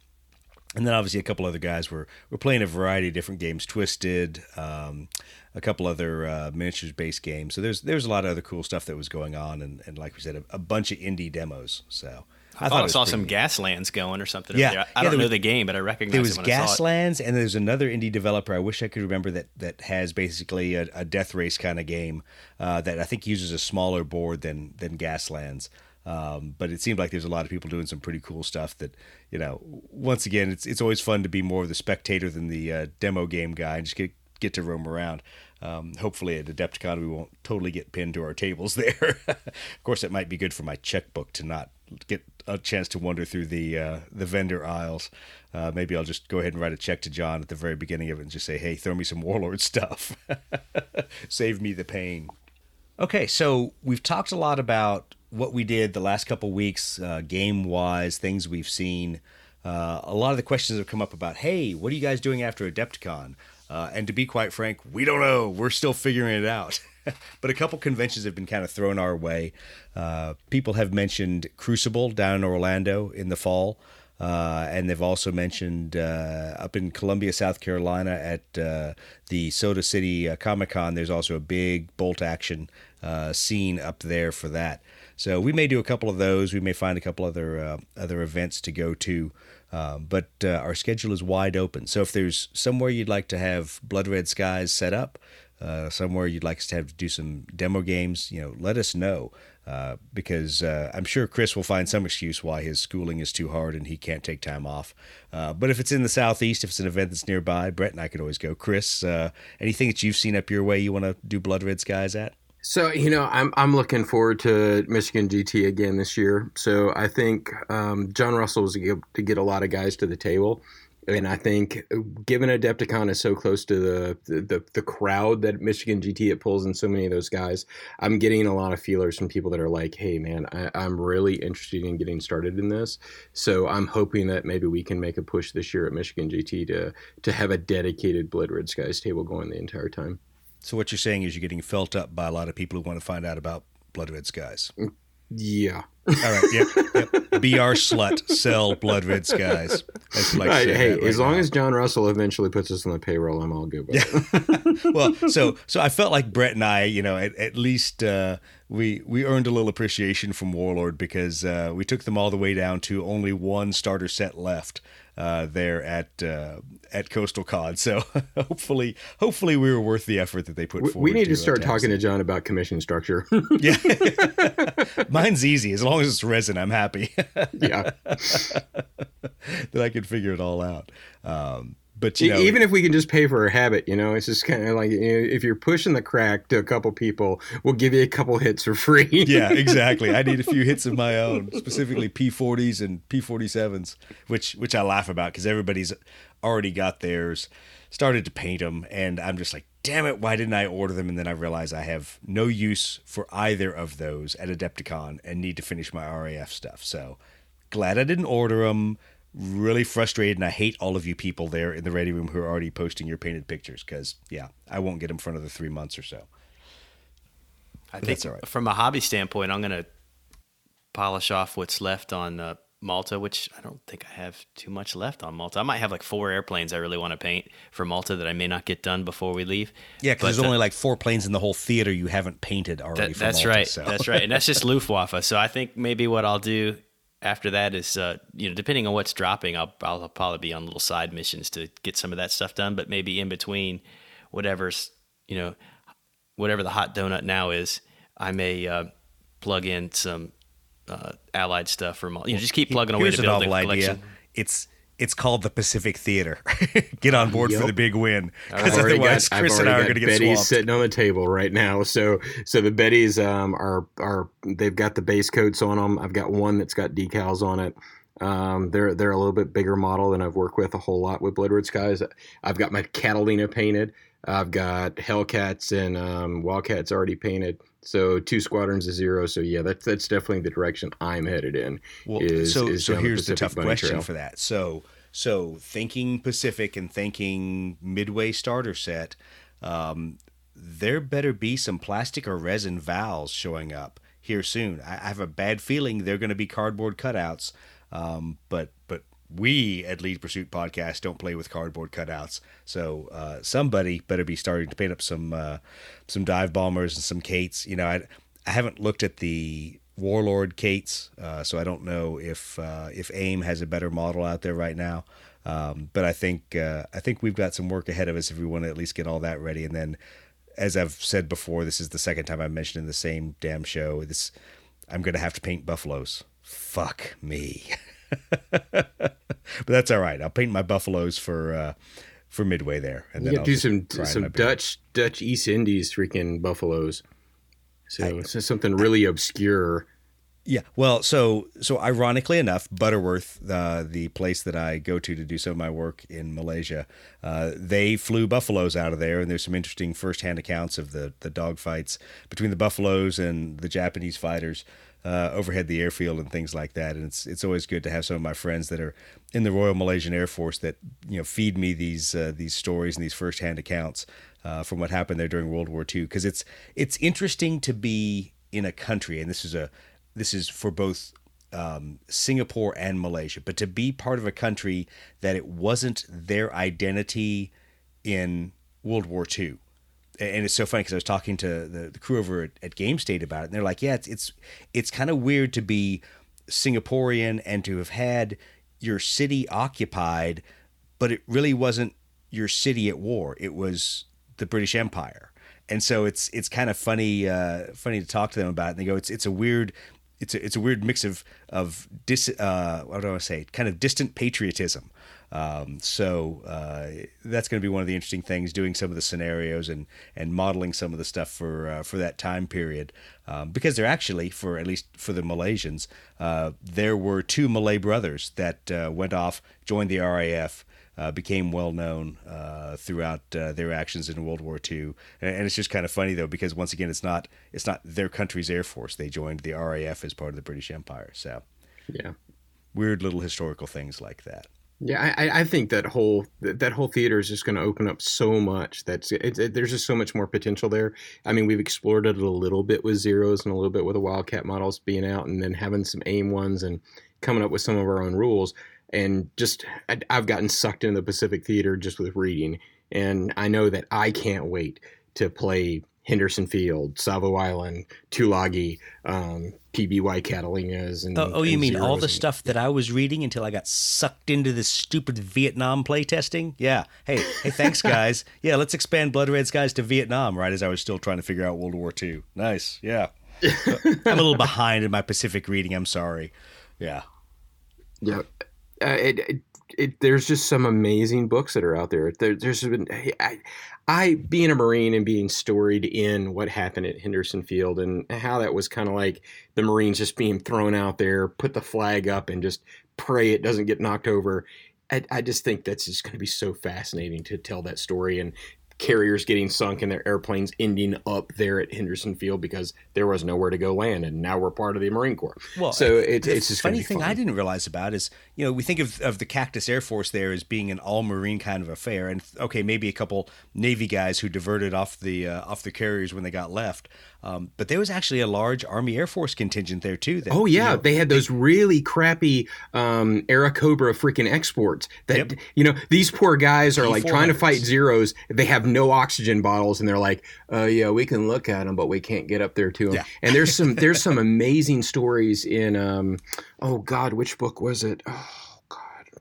[SPEAKER 2] and then obviously a couple other guys were were playing a variety of different games, Twisted, um, a couple other uh, miniatures based games. So there's there's a lot of other cool stuff that was going on, and, and like we said, a, a bunch of indie demos. So.
[SPEAKER 4] I, I thought I saw some Gaslands going or something. Yeah, I yeah, don't know the game, but I recognize
[SPEAKER 2] there was
[SPEAKER 4] Gaslands,
[SPEAKER 2] and there's another indie developer. I wish I could remember that that has basically a, a death race kind of game uh, that I think uses a smaller board than than Gaslands. Um, but it seemed like there's a lot of people doing some pretty cool stuff that, you know, once again, it's it's always fun to be more of the spectator than the uh, demo game guy and just get get to roam around. Um, hopefully at Adepticon we won't totally get pinned to our tables there. of course, it might be good for my checkbook to not get a chance to wander through the uh, the vendor aisles. Uh, maybe I'll just go ahead and write a check to John at the very beginning of it and just say, "Hey, throw me some Warlord stuff. Save me the pain." Okay, so we've talked a lot about what we did the last couple weeks, uh, game wise, things we've seen. Uh, a lot of the questions have come up about, hey, what are you guys doing after Adepticon? Uh, and to be quite frank, we don't know. We're still figuring it out. but a couple conventions have been kind of thrown our way. Uh, people have mentioned Crucible down in Orlando in the fall. Uh, and they've also mentioned uh, up in Columbia, South Carolina, at uh, the Soda City uh, Comic Con. There's also a big bolt action uh, scene up there for that. So we may do a couple of those. We may find a couple other uh, other events to go to. Um, but uh, our schedule is wide open. So if there's somewhere you'd like to have Blood Red Skies set up, uh, somewhere you'd like us to have to do some demo games, you know, let us know. Uh, because uh, I'm sure Chris will find some excuse why his schooling is too hard and he can't take time off. But if it's in the southeast, if it's an event that's nearby, Brett and I could always go. Chris, anything that you've seen up your way you want to do Blood Red Skies at?
[SPEAKER 3] So you know, I'm I'm looking forward to Michigan GT again this year. So I think um, John Russell was able to get a lot of guys to the table, and I think given Adepticon is so close to the the, the crowd that Michigan GT it pulls in so many of those guys, I'm getting a lot of feelers from people that are like, "Hey, man, I, I'm really interested in getting started in this." So I'm hoping that maybe we can make a push this year at Michigan GT to to have a dedicated Blood Red Skies table going the entire time.
[SPEAKER 2] So what you're saying is you're getting felt up by a lot of people who want to find out about Blood Red Skies.
[SPEAKER 3] Yeah.
[SPEAKER 2] All right. Yep. yep. Be our slut. Sell Blood Red Skies.
[SPEAKER 3] Like right, hey, right as long as John Russell eventually puts us on the payroll, I'm all good with
[SPEAKER 2] it. well, so so I felt like Brett and I, you know, at, at least uh, we we earned a little appreciation from Warlord because uh, we took them all the way down to only one starter set left uh, there at uh, at Coastal Con. So hopefully, hopefully we were worth the effort that they put
[SPEAKER 3] we,
[SPEAKER 2] forward.
[SPEAKER 3] We need to, to uh, start talking to John about commission structure.
[SPEAKER 2] yeah, mine's easy as long as it's resin. I'm happy.
[SPEAKER 3] yeah,
[SPEAKER 2] that I can figure it all out. Um, but you know,
[SPEAKER 3] even if we can just pay for a habit, you know, it's just kind of like you know, if you're pushing the crack to a couple people, we'll give you a couple hits for free.
[SPEAKER 2] yeah, exactly. I need a few hits of my own, specifically P40s and P47s, which which I laugh about because everybody's already got theirs, started to paint them, and I'm just like, damn it, why didn't I order them? And then I realize I have no use for either of those at Adepticon and need to finish my RAF stuff. So glad I didn't order them really frustrated and I hate all of you people there in the ready room who are already posting your painted pictures because yeah, I won't get them for another three months or so.
[SPEAKER 4] I but think right. from a hobby standpoint, I'm going to polish off what's left on uh, Malta, which I don't think I have too much left on Malta. I might have like four airplanes I really want to paint for Malta that I may not get done before we leave.
[SPEAKER 2] Yeah, because there's only like four planes in the whole theater you haven't painted already.
[SPEAKER 4] That, that's
[SPEAKER 2] Malta,
[SPEAKER 4] right.
[SPEAKER 2] So.
[SPEAKER 4] That's right, and that's just Luftwaffe. So I think maybe what I'll do after that is, uh, you know, depending on what's dropping, I'll, I'll probably be on little side missions to get some of that stuff done. But maybe in between, whatever's, you know, whatever the hot donut now is, I may uh, plug in some uh, allied stuff from you know just keep plugging away
[SPEAKER 2] Here's
[SPEAKER 4] to
[SPEAKER 2] a
[SPEAKER 4] build the
[SPEAKER 2] novel
[SPEAKER 4] collection.
[SPEAKER 2] idea. It's it's called the Pacific Theater. get on board for the big win. Because otherwise,
[SPEAKER 3] got, I've
[SPEAKER 2] Chris and I are
[SPEAKER 3] already
[SPEAKER 2] going to
[SPEAKER 3] got
[SPEAKER 2] get
[SPEAKER 3] Betty's
[SPEAKER 2] swamped.
[SPEAKER 3] sitting on the table right now. So, so the Betty's um, are are they've got the base coats on them. I've got one that's got decals on it. Um, they're they're a little bit bigger model than I've worked with a whole lot with Blood Red Skies. I've got my Catalina painted. I've got Hellcats and um, Wildcats already painted. So two squadrons of zero. So yeah, that's that's definitely the direction I'm headed in.
[SPEAKER 2] Well,
[SPEAKER 3] is-
[SPEAKER 2] so
[SPEAKER 3] is
[SPEAKER 2] so
[SPEAKER 3] down the
[SPEAKER 2] here's the tough
[SPEAKER 3] Bunny
[SPEAKER 2] question
[SPEAKER 3] Trail.
[SPEAKER 2] for that. So so thinking Pacific and thinking Midway starter set, um, there better be some plastic or resin vals showing up here soon. I, I have a bad feeling they're going to be cardboard cutouts, um, but but we at Lead Pursuit Podcast don't play with cardboard cutouts. So uh, somebody better be starting to paint up some uh, some dive bombers and some Kates. You know, I I haven't looked at the Warlord Kates, uh, so I don't know if uh, if AIM has a better model out there right now. Um, but I think uh, I think we've got some work ahead of us if we want to at least get all that ready. And then, as I've said before, this is the second time I've mentioned in the same damn show. This I'm gonna have to paint buffaloes. Fuck me. but that's all right. I'll paint my buffaloes for uh, for midway there, and then I'll
[SPEAKER 3] do some some
[SPEAKER 2] my beer.
[SPEAKER 3] Dutch Dutch East Indies freaking buffaloes. So it's just something really obscure.
[SPEAKER 2] Yeah, well, so so ironically enough, Butterworth, uh, the place that I go to to do some of my work in Malaysia, uh, they flew buffaloes out of there, and there's some interesting firsthand accounts of the the dogfights between the buffaloes and the Japanese fighters uh, overhead the airfield and things like that. And it's it's always good to have some of my friends that are in the Royal Malaysian Air Force that you know feed me these uh, these stories and these firsthand accounts uh, from what happened there during World War II, because it's it's interesting to be in a country, and this is a this is for both um, Singapore and Malaysia, but to be part of a country that it wasn't their identity in World War II. And it's so funny because I was talking to the, the crew over at, at Game State about it, and they're like, "Yeah, it's it's it's kind of weird to be Singaporean and to have had your city occupied, but it really wasn't your city at war. It was the British Empire." And so it's it's kind of funny uh, funny to talk to them about. it. And they go, "It's it's a weird it's a, it's a weird mix of of dis uh, what do I say kind of distant patriotism. Um, so uh, that's going to be one of the interesting things, doing some of the scenarios and and modeling some of the stuff for uh, for that time period, um, because they're actually for at least for the Malaysians, uh, there were two Malay brothers that uh, went off, joined the RAF. Uh, became well known uh, throughout uh, their actions in World War II, and, and it's just kind of funny though because once again it's not it's not their country's air force. They joined the RAF as part of the British Empire. So
[SPEAKER 3] Yeah.
[SPEAKER 2] weird little historical things like that.
[SPEAKER 3] Yeah, I, I think that whole that whole theater is just going to open up so much. That's it, it, there's just so much more potential there. I mean, we've explored it a little bit with zeros and a little bit with the Wildcat models being out, and then having some aim ones and coming up with some of our own rules. And just I, I've gotten sucked into the Pacific Theater just with reading, and I know that I can't wait to play Henderson Field, Savo Island, Tulagi, um, PBY Catalinas, and
[SPEAKER 2] Oh, oh you
[SPEAKER 3] and
[SPEAKER 2] mean all the
[SPEAKER 3] and-
[SPEAKER 2] stuff that I was reading until I got sucked into this stupid Vietnam playtesting? Yeah. Hey, hey, thanks, guys. yeah, let's expand Blood Red Skies to Vietnam, right as I was still trying to figure out World War II. Nice. Yeah. I'm a little behind in my Pacific reading. I'm sorry. Yeah.
[SPEAKER 3] Yeah, uh, it, it, it, there's just some amazing books that are out there. there there's been I, I being a Marine and being storied in what happened at Henderson Field and how that was kind of like the Marines just being thrown out there, put the flag up, and just pray it doesn't get knocked over. I, I just think that's just going to be so fascinating to tell that story and carriers getting sunk and their airplanes ending up there at Henderson Field because there was nowhere to go land, and now we're part of the Marine Corps. Well, so it, it's just
[SPEAKER 2] funny thing
[SPEAKER 3] fun.
[SPEAKER 2] I didn't realize about is you know we think of, of the Cactus Air Force there as being an all Marine kind of affair, and okay maybe a couple Navy guys who diverted off the uh, off the carriers when they got left, um, but there was actually a large Army Air Force contingent there too. That,
[SPEAKER 3] oh yeah, you know, they had those really crappy um, Airacobra freaking exports. That yep. you know these poor guys are like trying to fight zeros. They have no oxygen bottles, and they're like, "Uh, yeah, we can look at them, but we can't get up there to them." Yeah. And there's some there's some amazing stories in um, oh God, which book was it? Oh,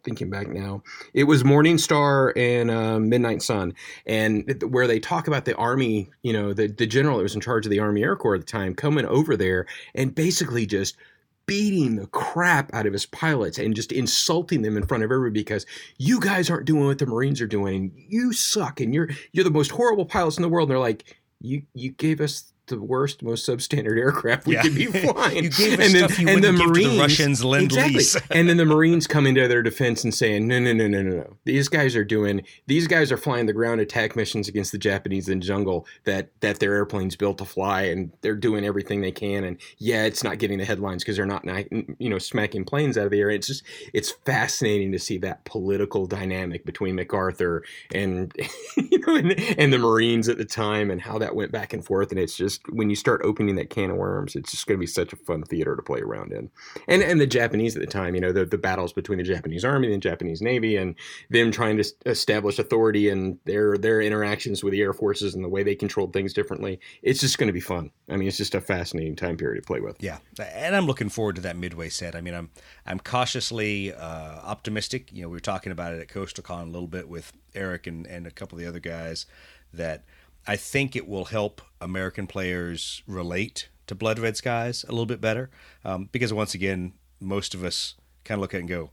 [SPEAKER 3] thinking back now. It was Morning Star and uh, Midnight Sun, and where they talk about the army, you know, the, the general that was in charge of the Army Air Corps at the time coming over there and basically just beating the crap out of his pilots and just insulting them in front of everybody because you guys aren't doing what the Marines are doing and you suck and you're you're the most horrible pilots in the world. And they're like, you you gave us the worst, most substandard aircraft we yeah. could be flying.
[SPEAKER 2] you gave us and then, you and the Marines, the Russians lend exactly. lease.
[SPEAKER 3] and then the Marines coming to their defense and saying, no, no, no, no, no, no. These guys are doing. These guys are flying the ground attack missions against the Japanese in jungle that that their airplanes built to fly, and they're doing everything they can. And yeah, it's not getting the headlines because they're not, you know, smacking planes out of the air. It's just it's fascinating to see that political dynamic between MacArthur and you know and, and the Marines at the time and how that went back and forth. And it's just just when you start opening that can of worms, it's just going to be such a fun theater to play around in. And and the Japanese at the time, you know, the, the battles between the Japanese army and the Japanese navy, and them trying to establish authority and their their interactions with the air forces and the way they controlled things differently. It's just going to be fun. I mean, it's just a fascinating time period to play with.
[SPEAKER 2] Yeah, and I'm looking forward to that midway set. I mean, I'm I'm cautiously uh, optimistic. You know, we were talking about it at Coastal Con a little bit with Eric and and a couple of the other guys that I think it will help American players relate to Blood Red Skies a little bit better um, because once again, most of us kind of look at it and go,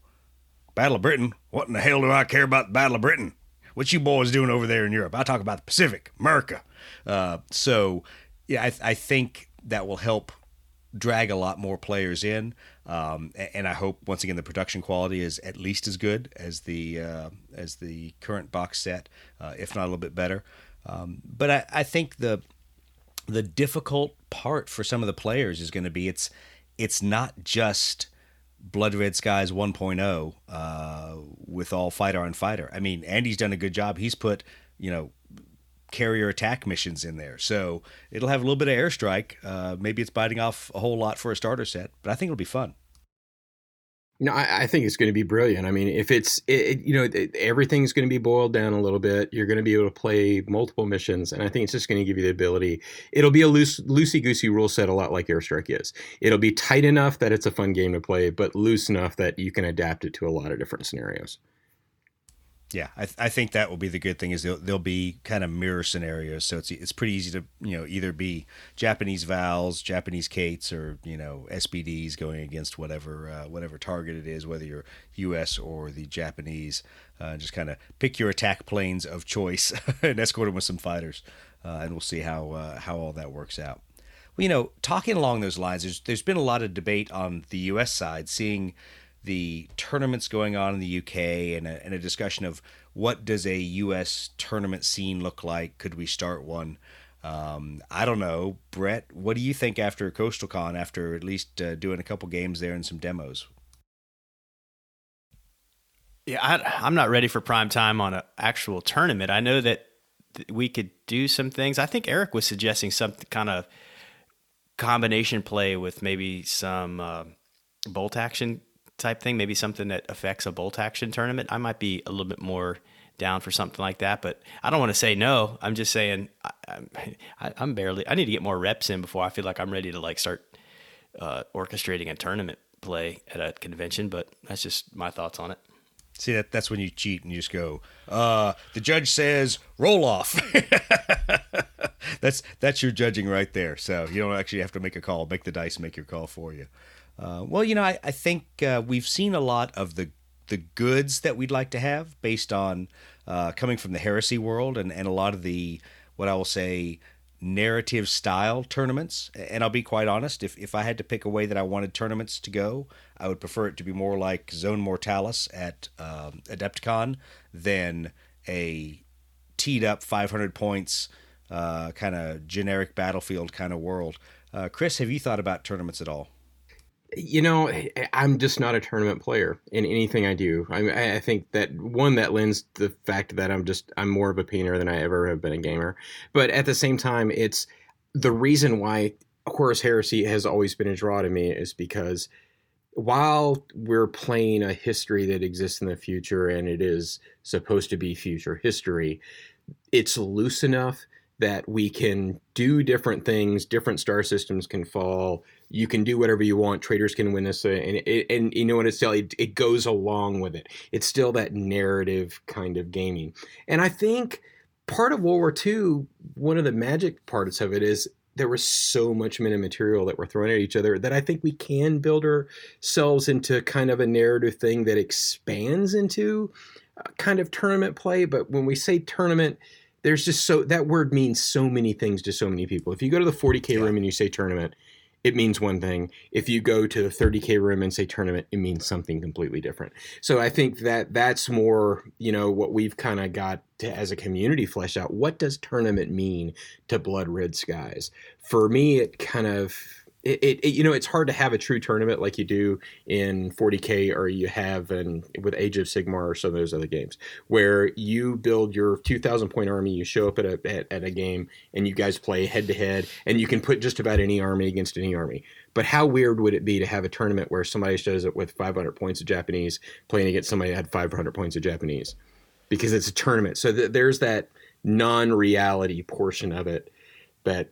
[SPEAKER 2] Battle of Britain? What in the hell do I care about the Battle of Britain? What you boys doing over there in Europe? I talk about the Pacific, America. Uh, so, yeah, I, I, think that will help drag a lot more players in. Um, and I hope once again the production quality is at least as good as the uh, as the current box set, uh, if not a little bit better. Um, but I, I think the the difficult part for some of the players is going to be it's it's not just Blood Red Skies 1.0 uh, with all fighter on fighter. I mean, Andy's done a good job. He's put you know carrier attack missions in there, so it'll have a little bit of airstrike. Uh, maybe it's biting off a whole lot for a starter set, but I think it'll be fun.
[SPEAKER 3] No, I, I, think it's going to be brilliant. I mean, if it's, it, you know, it, everything's going to be boiled down a little bit. You're going to be able to play multiple missions, and I think it's just going to give you the ability. It'll be a loose, loosey goosey rule set, a lot like Airstrike is. It'll be tight enough that it's a fun game to play, but loose enough that you can adapt it to a lot of different scenarios.
[SPEAKER 2] Yeah, I, th- I think that will be the good thing is they'll, they'll be kind of mirror scenarios, so it's it's pretty easy to you know either be Japanese vals, Japanese Kates, or you know SBDs going against whatever uh, whatever target it is, whether you're U.S. or the Japanese. Uh, just kind of pick your attack planes of choice and escort them with some fighters, uh, and we'll see how uh, how all that works out. Well, you know, talking along those lines, there's there's been a lot of debate on the U.S. side, seeing the tournaments going on in the UK and a, and a discussion of what does a U.S. tournament scene look like? Could we start one? Um, I don't know, Brett. What do you think after Coastal Con? After at least uh, doing a couple games there and some demos.
[SPEAKER 4] Yeah, I, am not ready for prime time on an actual tournament. I know that we could do some things. I think Eric was suggesting some kind of combination play with maybe some uh, bolt action type thing, maybe something that affects a bolt action tournament, I might be a little bit more down for something like that. But I don't want to say no. I'm just saying I, am barely. I need to get more reps in before I feel like I'm ready to like start uh, orchestrating a tournament play at a convention. But that's just my thoughts on it.
[SPEAKER 2] See that that's when you cheat and you just go. Uh, the judge says roll off. that's that's your judging right there. So you don't actually have to make a call. Make the dice make your call for you. Uh, well, you know, I, I think uh, we've seen a lot of the the goods that we'd like to have based on uh, coming from the heresy world and, and a lot of the what I will say narrative style tournaments. And I'll be quite honest, if, if I had to pick a way that I wanted tournaments to go, I would prefer it to be more like Zone Mortalis at um, Adepticon than a teed up 500 points, uh, kind of generic battlefield kind of world. Uh, Chris, have you thought about tournaments at all?
[SPEAKER 3] You know, eh, eh, I'm just not a tournament player in anything I do. I, I think that one that lends the fact that I'm just I'm more of a painter than I ever have been a gamer. But at the same time, it's the reason why Horus Heresy has always been a draw to me is because while we're playing a history that exists in the future and it is supposed to be future history, it's loose enough that we can do different things. Different star systems can fall. You can do whatever you want. Traitors can win this, uh, and and you know what it's still it, it goes along with it. It's still that narrative kind of gaming, and I think part of World War II, one of the magic parts of it is there was so much meta material that we're throwing at each other that I think we can build ourselves into kind of a narrative thing that expands into kind of tournament play. But when we say tournament, there's just so that word means so many things to so many people. If you go to the 40k yeah. room and you say tournament, it means one thing. If you go to the 30k room and say tournament, it means something completely different. So I think that that's more, you know, what we've kind of got to as a community flesh out. What does tournament mean to Blood Red Skies? For me, it kind of it, it, you know it's hard to have a true tournament like you do in 40k or you have in with age of sigmar or some of those other games where you build your 2000 point army you show up at a at, at a game and you guys play head to head and you can put just about any army against any army. But how weird would it be to have a tournament where somebody shows up with 500 points of japanese playing against somebody that had 500 points of japanese? Because it's a tournament. So th- there's that non-reality portion of it that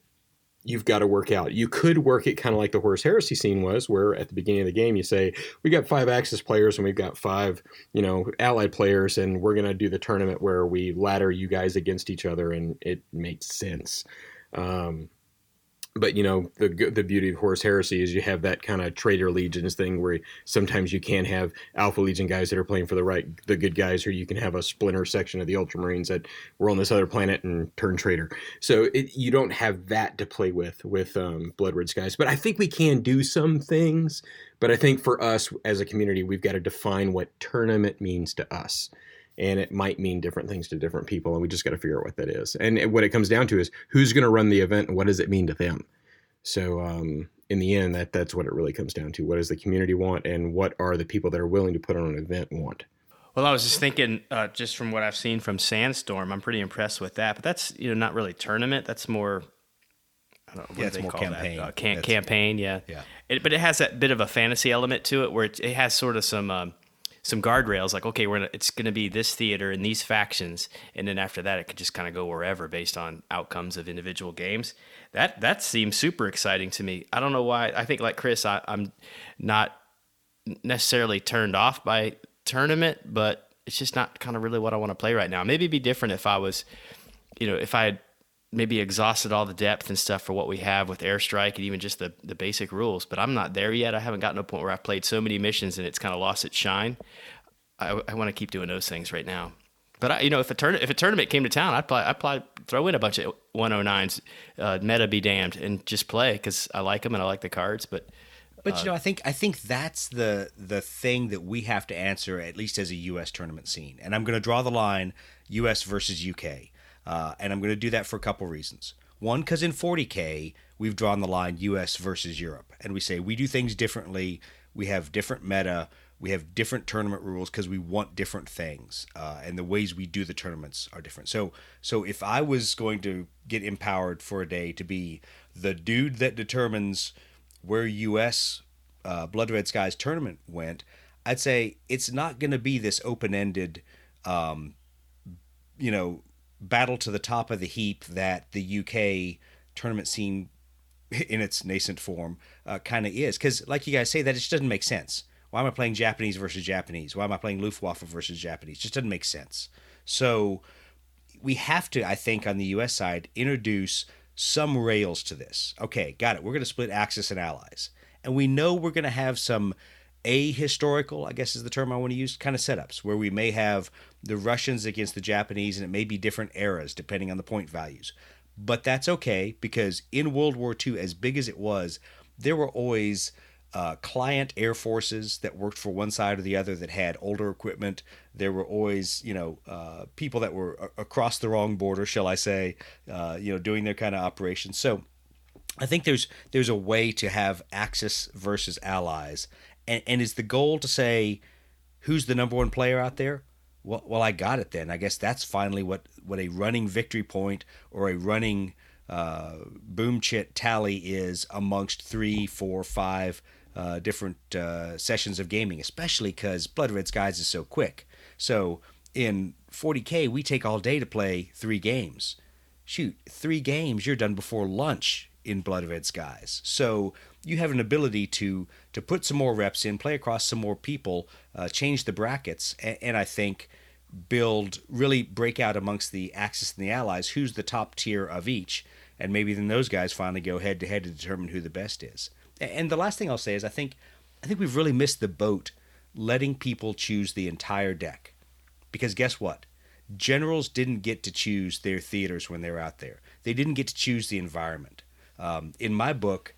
[SPEAKER 3] you've got to work out. You could work it kind of like the Horus Heresy scene was, where at the beginning of the game you say, we got five Axis players and we've got five, you know, allied players, and we're going to do the tournament where we ladder you guys against each other, and it makes sense. Um, but you know the the beauty of Horus Heresy is you have that kind of traitor legions thing where sometimes you can have Alpha Legion guys that are playing for the right the good guys, or you can have a splinter section of the Ultramarines that were on this other planet and turn traitor. So it, you don't have that to play with with um, Blood Red Skies. But I think we can do some things. But I think for us as a community, we've got to define what tournament means to us and it might mean different things to different people and we just got to figure out what that is and what it comes down to is who's going to run the event and what does it mean to them so um, in the end that that's what it really comes down to what does the community want and what are the people that are willing to put on an event want
[SPEAKER 4] well i was just thinking uh, just from what i've seen from sandstorm i'm pretty impressed with that but that's you know not really tournament that's more I don't know,
[SPEAKER 2] yeah, it's more campaign.
[SPEAKER 4] Uh, can- campaign, yeah.
[SPEAKER 2] Yeah.
[SPEAKER 4] It, but it has that bit of a fantasy element to it where it, it has sort of some um, some guardrails like okay we're gonna, it's going to be this theater and these factions and then after that it could just kind of go wherever based on outcomes of individual games. That that seems super exciting to me. I don't know why i think like chris I, i'm not necessarily turned off by tournament but it's just not kind of really what i want to play right now. Maybe be different if i was you know if i had maybe exhausted all the depth and stuff for what we have with airstrike and even just the, the basic rules but i'm not there yet i haven't gotten to a point where i've played so many missions and it's kind of lost its shine i, I want to keep doing those things right now but I, you know if a turn if a tournament came to town i'd play i'd probably throw in a bunch of 109s uh, meta be damned and just play because i like them and i like the cards but
[SPEAKER 2] but you uh, know, I think I think that's the the thing that we have to answer at least as a U.S. tournament scene. And I'm going to draw the line: U.S. versus U.K. Uh, and I'm going to do that for a couple reasons. One, because in 40K, we've drawn the line US versus Europe. And we say we do things differently. We have different meta. We have different tournament rules because we want different things. Uh, and the ways we do the tournaments are different. So, so if I was going to get empowered for a day to be the dude that determines where US uh, Blood Red Skies tournament went, I'd say it's not going to be this open ended, um, you know, battle to the top of the heap that the UK tournament scene in its nascent form uh, kind of is. Because, like you guys say, that it just doesn't make sense. Why am I playing Japanese versus Japanese? Why am I playing Luftwaffe versus Japanese? Just doesn't make sense. So we have to, I think, on the US side, introduce some rails to this. Okay, got it. We're going to split Axis and Allies. And we know we're going to have some ahistorical, I guess is the term I want to use, kind of setups where we may have the Russians against the Japanese and it may be different eras depending on the point values. But that's okay because in World War II, as big as it was, there were always uh, client air forces that worked for one side or the other that had older equipment. There were always, you know, uh, people that were a- across the wrong border, shall I say, uh, you know, doing their kind of operations. So I think there's there's a way to have Axis versus allies, and and is the goal to say who's the number one player out there? Well, well, I got it then. I guess that's finally what what a running victory point or a running uh, boom chit tally is amongst three, four, five uh, different uh, sessions of gaming, especially because Blood Red Skies is so quick. So in 40k, we take all day to play three games. Shoot, three games, you're done before lunch in Blood Red Skies. So you have an ability to to put some more reps in, play across some more people, uh, change the brackets, and, and I think build really break out amongst the Axis and the Allies who's the top tier of each, and maybe then those guys finally go head to head to determine who the best is. And the last thing I'll say is I think I think we've really missed the boat letting people choose the entire deck. Because guess what? Generals didn't get to choose their theaters when they were out there. They didn't get to choose the environment. Um, in my book,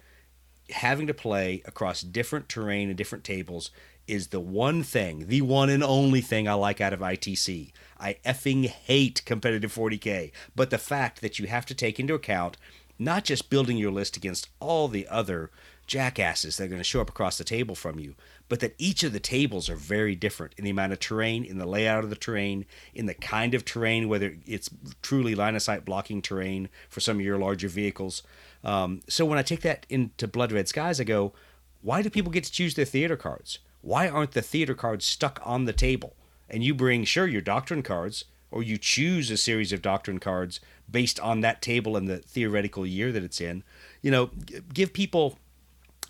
[SPEAKER 2] having to play across different terrain and different tables is the one thing, the one and only thing I like out of ITC. I effing hate competitive 40K, but the fact that you have to take into account not just building your list against all the other jackasses that are going to show up across the table from you, but that each of the tables are very different in the amount of terrain, in the layout of the terrain, in the kind of terrain, whether it's truly line of sight blocking terrain for some of your larger vehicles. Um, so when I take that into Blood Red Skies, I go, why do people get to choose their theater cards? Why aren't the theater cards stuck on the table? And you bring, sure, your doctrine cards, or you choose a series of doctrine cards based on that table and the theoretical year that it's in. You know, give people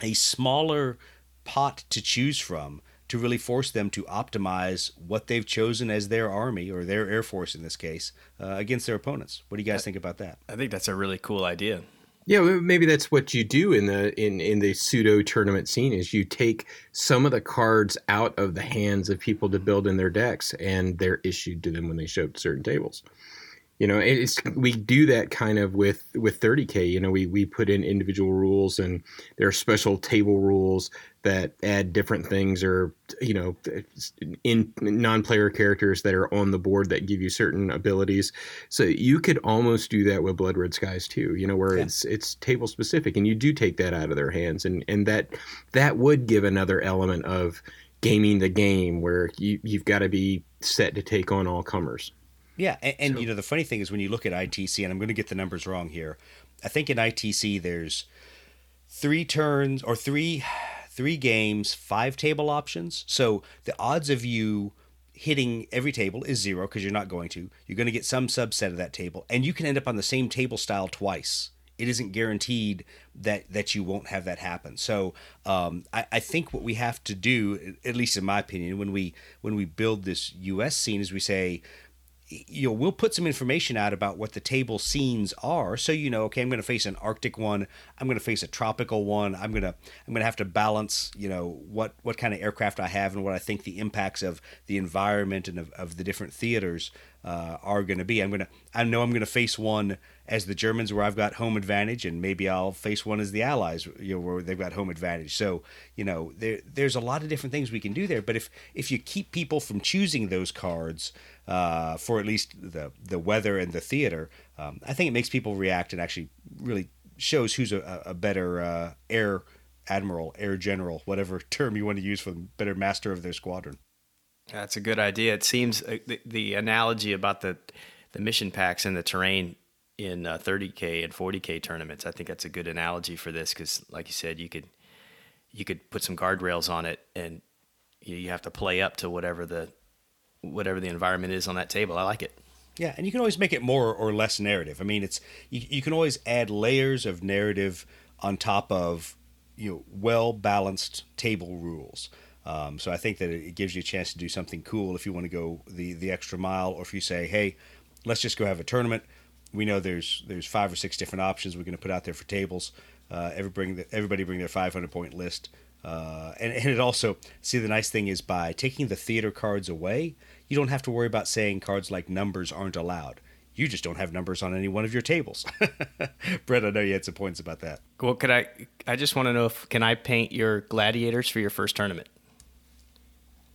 [SPEAKER 2] a smaller pot to choose from to really force them to optimize what they've chosen as their army or their air force in this case uh, against their opponents. What do you guys think about that?
[SPEAKER 4] I think that's a really cool idea.
[SPEAKER 3] Yeah, maybe that's what you do in the in in the pseudo tournament scene is you take some of the cards out of the hands of people to build in their decks, and they're issued to them when they show up to certain tables you know it's we do that kind of with with 30k you know we we put in individual rules and there are special table rules that add different things or you know in non-player characters that are on the board that give you certain abilities so you could almost do that with blood red skies too you know where yeah. it's it's table specific and you do take that out of their hands and and that that would give another element of gaming the game where you you've got to be set to take on all comers
[SPEAKER 2] yeah, and, and so, you know the funny thing is when you look at ITC, and I'm going to get the numbers wrong here. I think in ITC there's three turns or three three games, five table options. So the odds of you hitting every table is zero because you're not going to. You're going to get some subset of that table, and you can end up on the same table style twice. It isn't guaranteed that that you won't have that happen. So um, I, I think what we have to do, at least in my opinion, when we when we build this U.S. scene, is we say you know we'll put some information out about what the table scenes are. So you know okay i'm going to face an arctic one. I'm going to face a tropical one. I'm to i'm to have to balance you know what what kind of aircraft i have and what i think the impacts of the environment and of, of the different theaters uh, are going to be. I'm to i know i'm going to face one as the germans where i've got home advantage and maybe i'll face one as the allies you know where they've got home advantage. So you know there there's a lot of different things we can do there. But if if you keep people from choosing those cards uh, for at least the the weather and the theater, um, I think it makes people react and actually really shows who's a, a better uh, air admiral, air general, whatever term you want to use for the better master of their squadron.
[SPEAKER 4] That's a good idea. It seems uh, the, the analogy about the the mission packs and the terrain in uh, 30k and 40k tournaments. I think that's a good analogy for this because, like you said, you could you could put some guardrails on it, and you, you have to play up to whatever the whatever the environment is on that table. I like it.
[SPEAKER 2] Yeah, and you can always make it more or less narrative. I mean, it's you, you can always add layers of narrative on top of you know well balanced table rules. Um, so I think that it gives you a chance to do something cool if you want to go the the extra mile, or if you say, hey, let's just go have a tournament. We know there's there's five or six different options we're going to put out there for tables. Uh, every bring the, everybody bring their 500 point list. Uh, and, and it also see the nice thing is by taking the theater cards away, you don't have to worry about saying cards like numbers aren't allowed. You just don't have numbers on any one of your tables. Brett, I know you had some points about that.
[SPEAKER 4] Well, could I? I just want to know if can I paint your gladiators for your first tournament?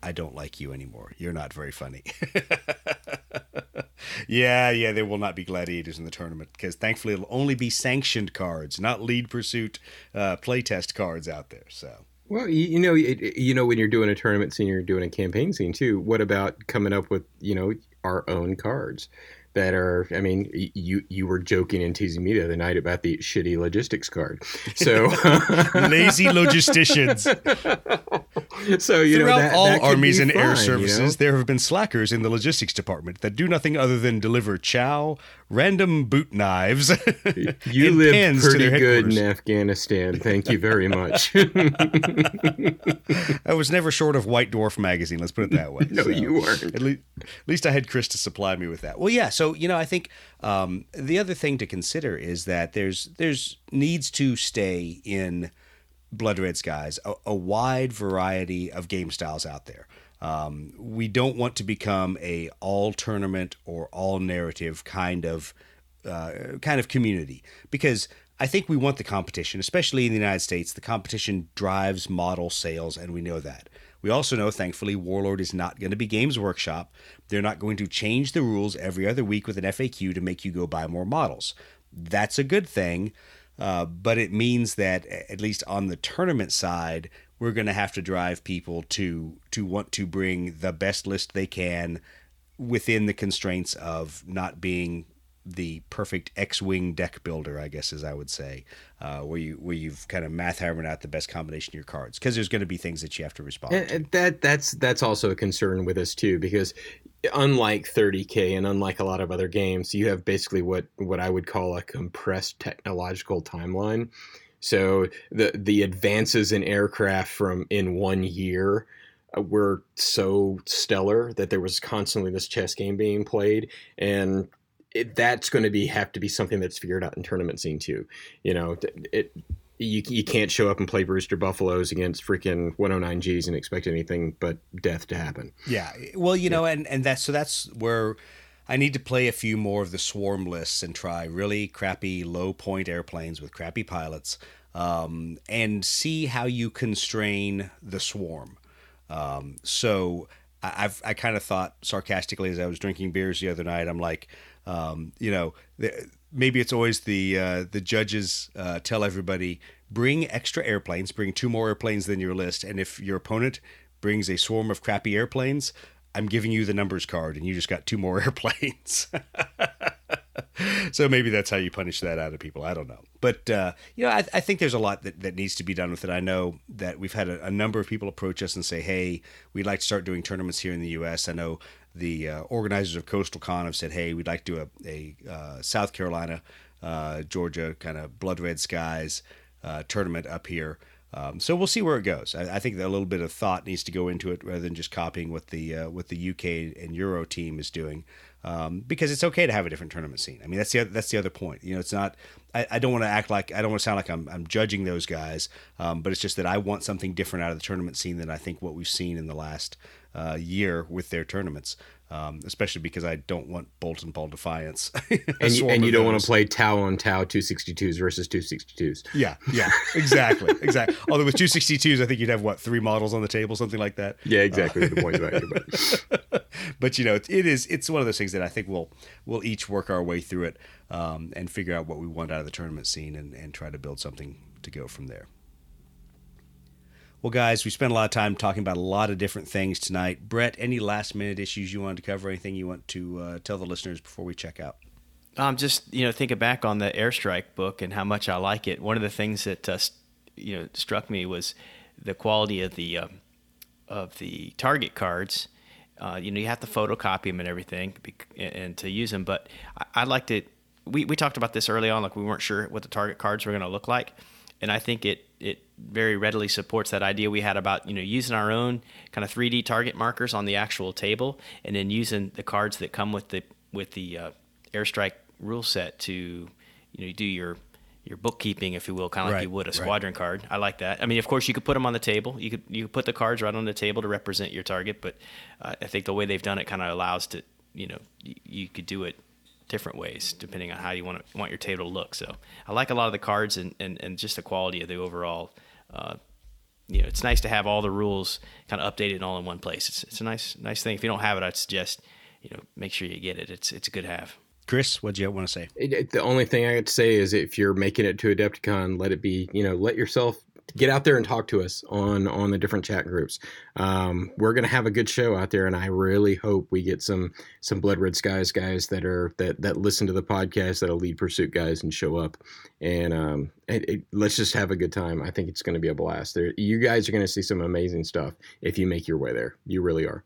[SPEAKER 2] I don't like you anymore. You're not very funny. yeah, yeah, there will not be gladiators in the tournament because thankfully it'll only be sanctioned cards, not lead pursuit uh, playtest cards out there. So.
[SPEAKER 3] Well, you, you know, it, you know, when you're doing a tournament scene, you're doing a campaign scene too. What about coming up with, you know, our own cards? that are i mean you you were joking and teasing me the other night about the shitty logistics card so
[SPEAKER 2] lazy logisticians
[SPEAKER 3] so you
[SPEAKER 2] throughout
[SPEAKER 3] know that,
[SPEAKER 2] all
[SPEAKER 3] that
[SPEAKER 2] armies and air
[SPEAKER 3] fun, you
[SPEAKER 2] services
[SPEAKER 3] know?
[SPEAKER 2] there have been slackers in the logistics department that do nothing other than deliver chow random boot knives
[SPEAKER 3] you live pretty good in afghanistan thank you very much
[SPEAKER 2] I was never short of White Dwarf magazine. Let's put it that way.
[SPEAKER 3] No, you weren't.
[SPEAKER 2] At least, at least I had Chris to supply me with that. Well, yeah. So you know, I think um, the other thing to consider is that there's there's needs to stay in Blood Red Skies a, a wide variety of game styles out there. Um, we don't want to become a all tournament or all narrative kind of uh, kind of community because I think we want the competition, especially in the United States. The competition drives model sales, and we know that. We also know, thankfully, Warlord is not going to be Games Workshop. They're not going to change the rules every other week with an FAQ to make you go buy more models. That's a good thing, uh, but it means that at least on the tournament side, we're going to have to drive people to to want to bring the best list they can within the constraints of not being the perfect X-wing deck builder, I guess, as I would say, uh, where you where you've kind of math hammered out the best combination of your cards, because there's going to be things that you have to respond
[SPEAKER 3] And-
[SPEAKER 2] to.
[SPEAKER 3] and that that's that's also a concern with us too because unlike 30k and unlike a lot of other games you have basically what what i would call a compressed technological timeline so the the advances in aircraft from in one year uh, were so stellar that there was constantly this chess game being played and it, that's going to be have to be something that's figured out in tournament scene too. You know it, you, you can't show up and play Brewster Buffaloes against freaking 109Gs and expect anything but death to happen.
[SPEAKER 2] Yeah, well, you know, and and that's so that's where I need to play a few more of the swarm lists and try really crappy low point airplanes with crappy pilots, um, and see how you constrain the swarm. Um, so I've I kind of thought sarcastically as I was drinking beers the other night. I'm like, um, you know, maybe it's always the uh, the judges uh, tell everybody bring extra airplanes, bring two more airplanes than your list, and if your opponent brings a swarm of crappy airplanes, I'm giving you the numbers card, and you just got two more airplanes. so maybe that's how you punish that out of people. I don't know. But, uh, you know, I, I think there's a lot that, that needs to be done with it. I know that we've had a, a number of people approach us and say, hey, we'd like to start doing tournaments here in the U.S. I know the uh, organizers of Coastal Con have said, hey, we'd like to do a, a uh, South Carolina, uh, Georgia kind of blood red skies uh, tournament up here. Um, so we'll see where it goes. I, I think that a little bit of thought needs to go into it rather than just copying what the uh, what the UK and Euro team is doing, um, because it's okay to have a different tournament scene. I mean, that's the other, that's the other point. You know, it's not. I, I don't want to act like I don't want to sound like I'm, I'm judging those guys, um, but it's just that I want something different out of the tournament scene than I think what we've seen in the last uh, year with their tournaments. Um, especially because I don't want Bolton Ball Defiance.
[SPEAKER 3] And, you- and you don't want to play Tau on Tau 262s versus 262s.
[SPEAKER 2] Yeah, yeah, exactly, exactly. Although with 262s, I think you'd have what three models on the table, something like that.
[SPEAKER 3] Yeah, exactly the point about But
[SPEAKER 2] But you know, it, it is it's one of those things that I think we'll we'll each work our way through it um, and figure out what we want out of the tournament scene and, and try to build something to go from there. Well, guys, we spent a lot of time talking about a lot of different things tonight. Brett, any last minute issues you wanted to cover? Anything you want to uh, tell the listeners before we check out?
[SPEAKER 4] Um, just you know, thinking back on the airstrike book and how much I like it. One of the things that uh, you know struck me was the quality of the um, of the target cards. Uh, you know, you have to photocopy them and everything, and, to use them. But I, I liked it. We we talked about this early on, like we weren't sure what the target cards were going to look like, and I think it it very readily supports that idea we had about you know using our own kind of 3D target markers on the actual table, and then using the cards that come with the with the uh, airstrike rule set to you know do your your bookkeeping, if you will, kind of like you would a
[SPEAKER 2] right.
[SPEAKER 4] squadron card. I like that. I mean, of course, you could put them on the table. You could you could put the cards right on the table to represent your target, but uh, I think the way they've done it kind of allows to you know you, you could do it different ways depending on how you want to, want your table to look. So I like a lot of the cards and, and, and just the quality of the overall. Uh, you know, it's nice to have all the rules kind of updated and all in one place. It's, it's a nice nice thing. If you don't have it, I'd suggest you know make sure you get it. It's it's a good have.
[SPEAKER 2] Chris, what do you want to say?
[SPEAKER 3] It, it, the only thing I got to say is if you're making it to Adepticon, let it be, you know, let yourself get out there and talk to us on on the different chat groups. Um, we're gonna have a good show out there, and I really hope we get some some Blood Red Skies guys that are that that listen to the podcast, that are lead pursuit guys, and show up. And um, it, it, let's just have a good time. I think it's to be a blast. There, you guys are to see some amazing stuff if you make your way there. You really are.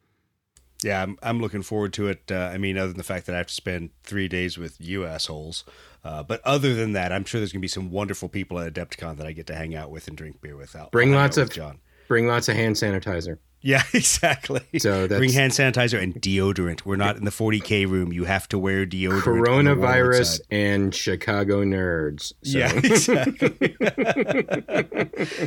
[SPEAKER 2] Yeah, I'm, I'm looking forward to it. Uh, I mean, other than the fact that I have to spend three days with you assholes. Uh, but other than that, I'm sure there's going to be some wonderful people at Adepticon that I get to hang out with and drink beer with. I'll,
[SPEAKER 3] bring
[SPEAKER 2] I'll
[SPEAKER 3] lots of John. Bring lots of hand sanitizer.
[SPEAKER 2] Yeah, exactly. So bring hand sanitizer and deodorant. We're not in the 40k room. You have to wear deodorant.
[SPEAKER 3] Coronavirus and Chicago nerds.
[SPEAKER 2] So. Yeah, exactly.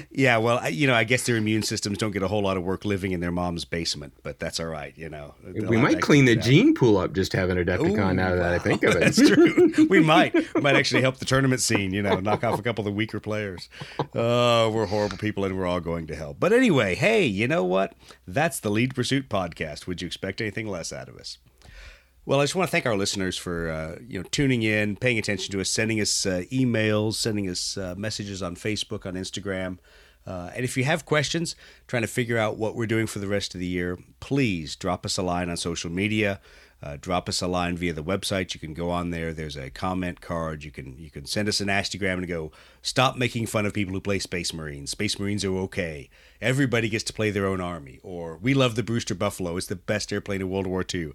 [SPEAKER 2] yeah, well, you know, I guess their immune systems don't get a whole lot of work living in their mom's basement, but that's all right. You know,
[SPEAKER 3] we might clean the gene pool up just having a Adepticon. now that I think of it,
[SPEAKER 2] that's true. We might. We might actually help the tournament scene. You know, knock off a couple of the weaker players. Oh, we're horrible people, and we're all going to hell. But anyway, hey, you know what? That's the Lead Pursuit podcast. Would you expect anything less out of us? Well, I just want to thank our listeners for uh, you know tuning in, paying attention to us, sending us uh, emails, sending us uh, messages on Facebook, on Instagram. Uh, and if you have questions, trying to figure out what we're doing for the rest of the year, please drop us a line on social media. Uh, drop us a line via the website. You can go on there. There's a comment card. You can you can send us an Instagram and go. Stop making fun of people who play Space Marines. Space Marines are okay. Everybody gets to play their own army. Or we love the Brewster Buffalo. It's the best airplane in World War II.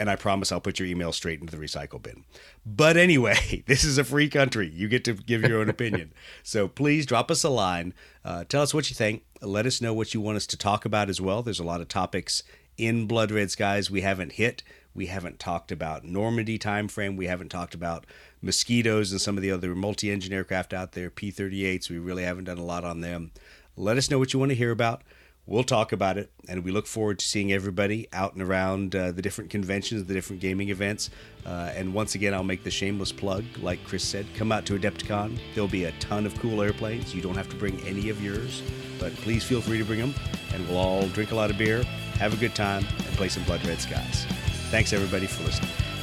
[SPEAKER 2] And I promise I'll put your email straight into the recycle bin. But anyway, this is a free country. You get to give your own opinion. So please drop us a line. Uh, tell us what you think. Let us know what you want us to talk about as well. There's a lot of topics in Blood Red Skies we haven't hit. We haven't talked about Normandy time frame. We haven't talked about mosquitoes and some of the other multi-engine aircraft out there, P-38s. We really haven't done a lot on them. Let us know what you want to hear about. We'll talk about it, and we look forward to seeing everybody out and around uh, the different conventions, the different gaming events. Uh, and once again, I'll make the shameless plug, like Chris said, come out to Adepticon. There'll be a ton of cool airplanes. You don't have to bring any of yours, but please feel free to bring them, and we'll all drink a lot of beer, have a good time, and play some Blood Red Skies. Thanks, everybody, for listening.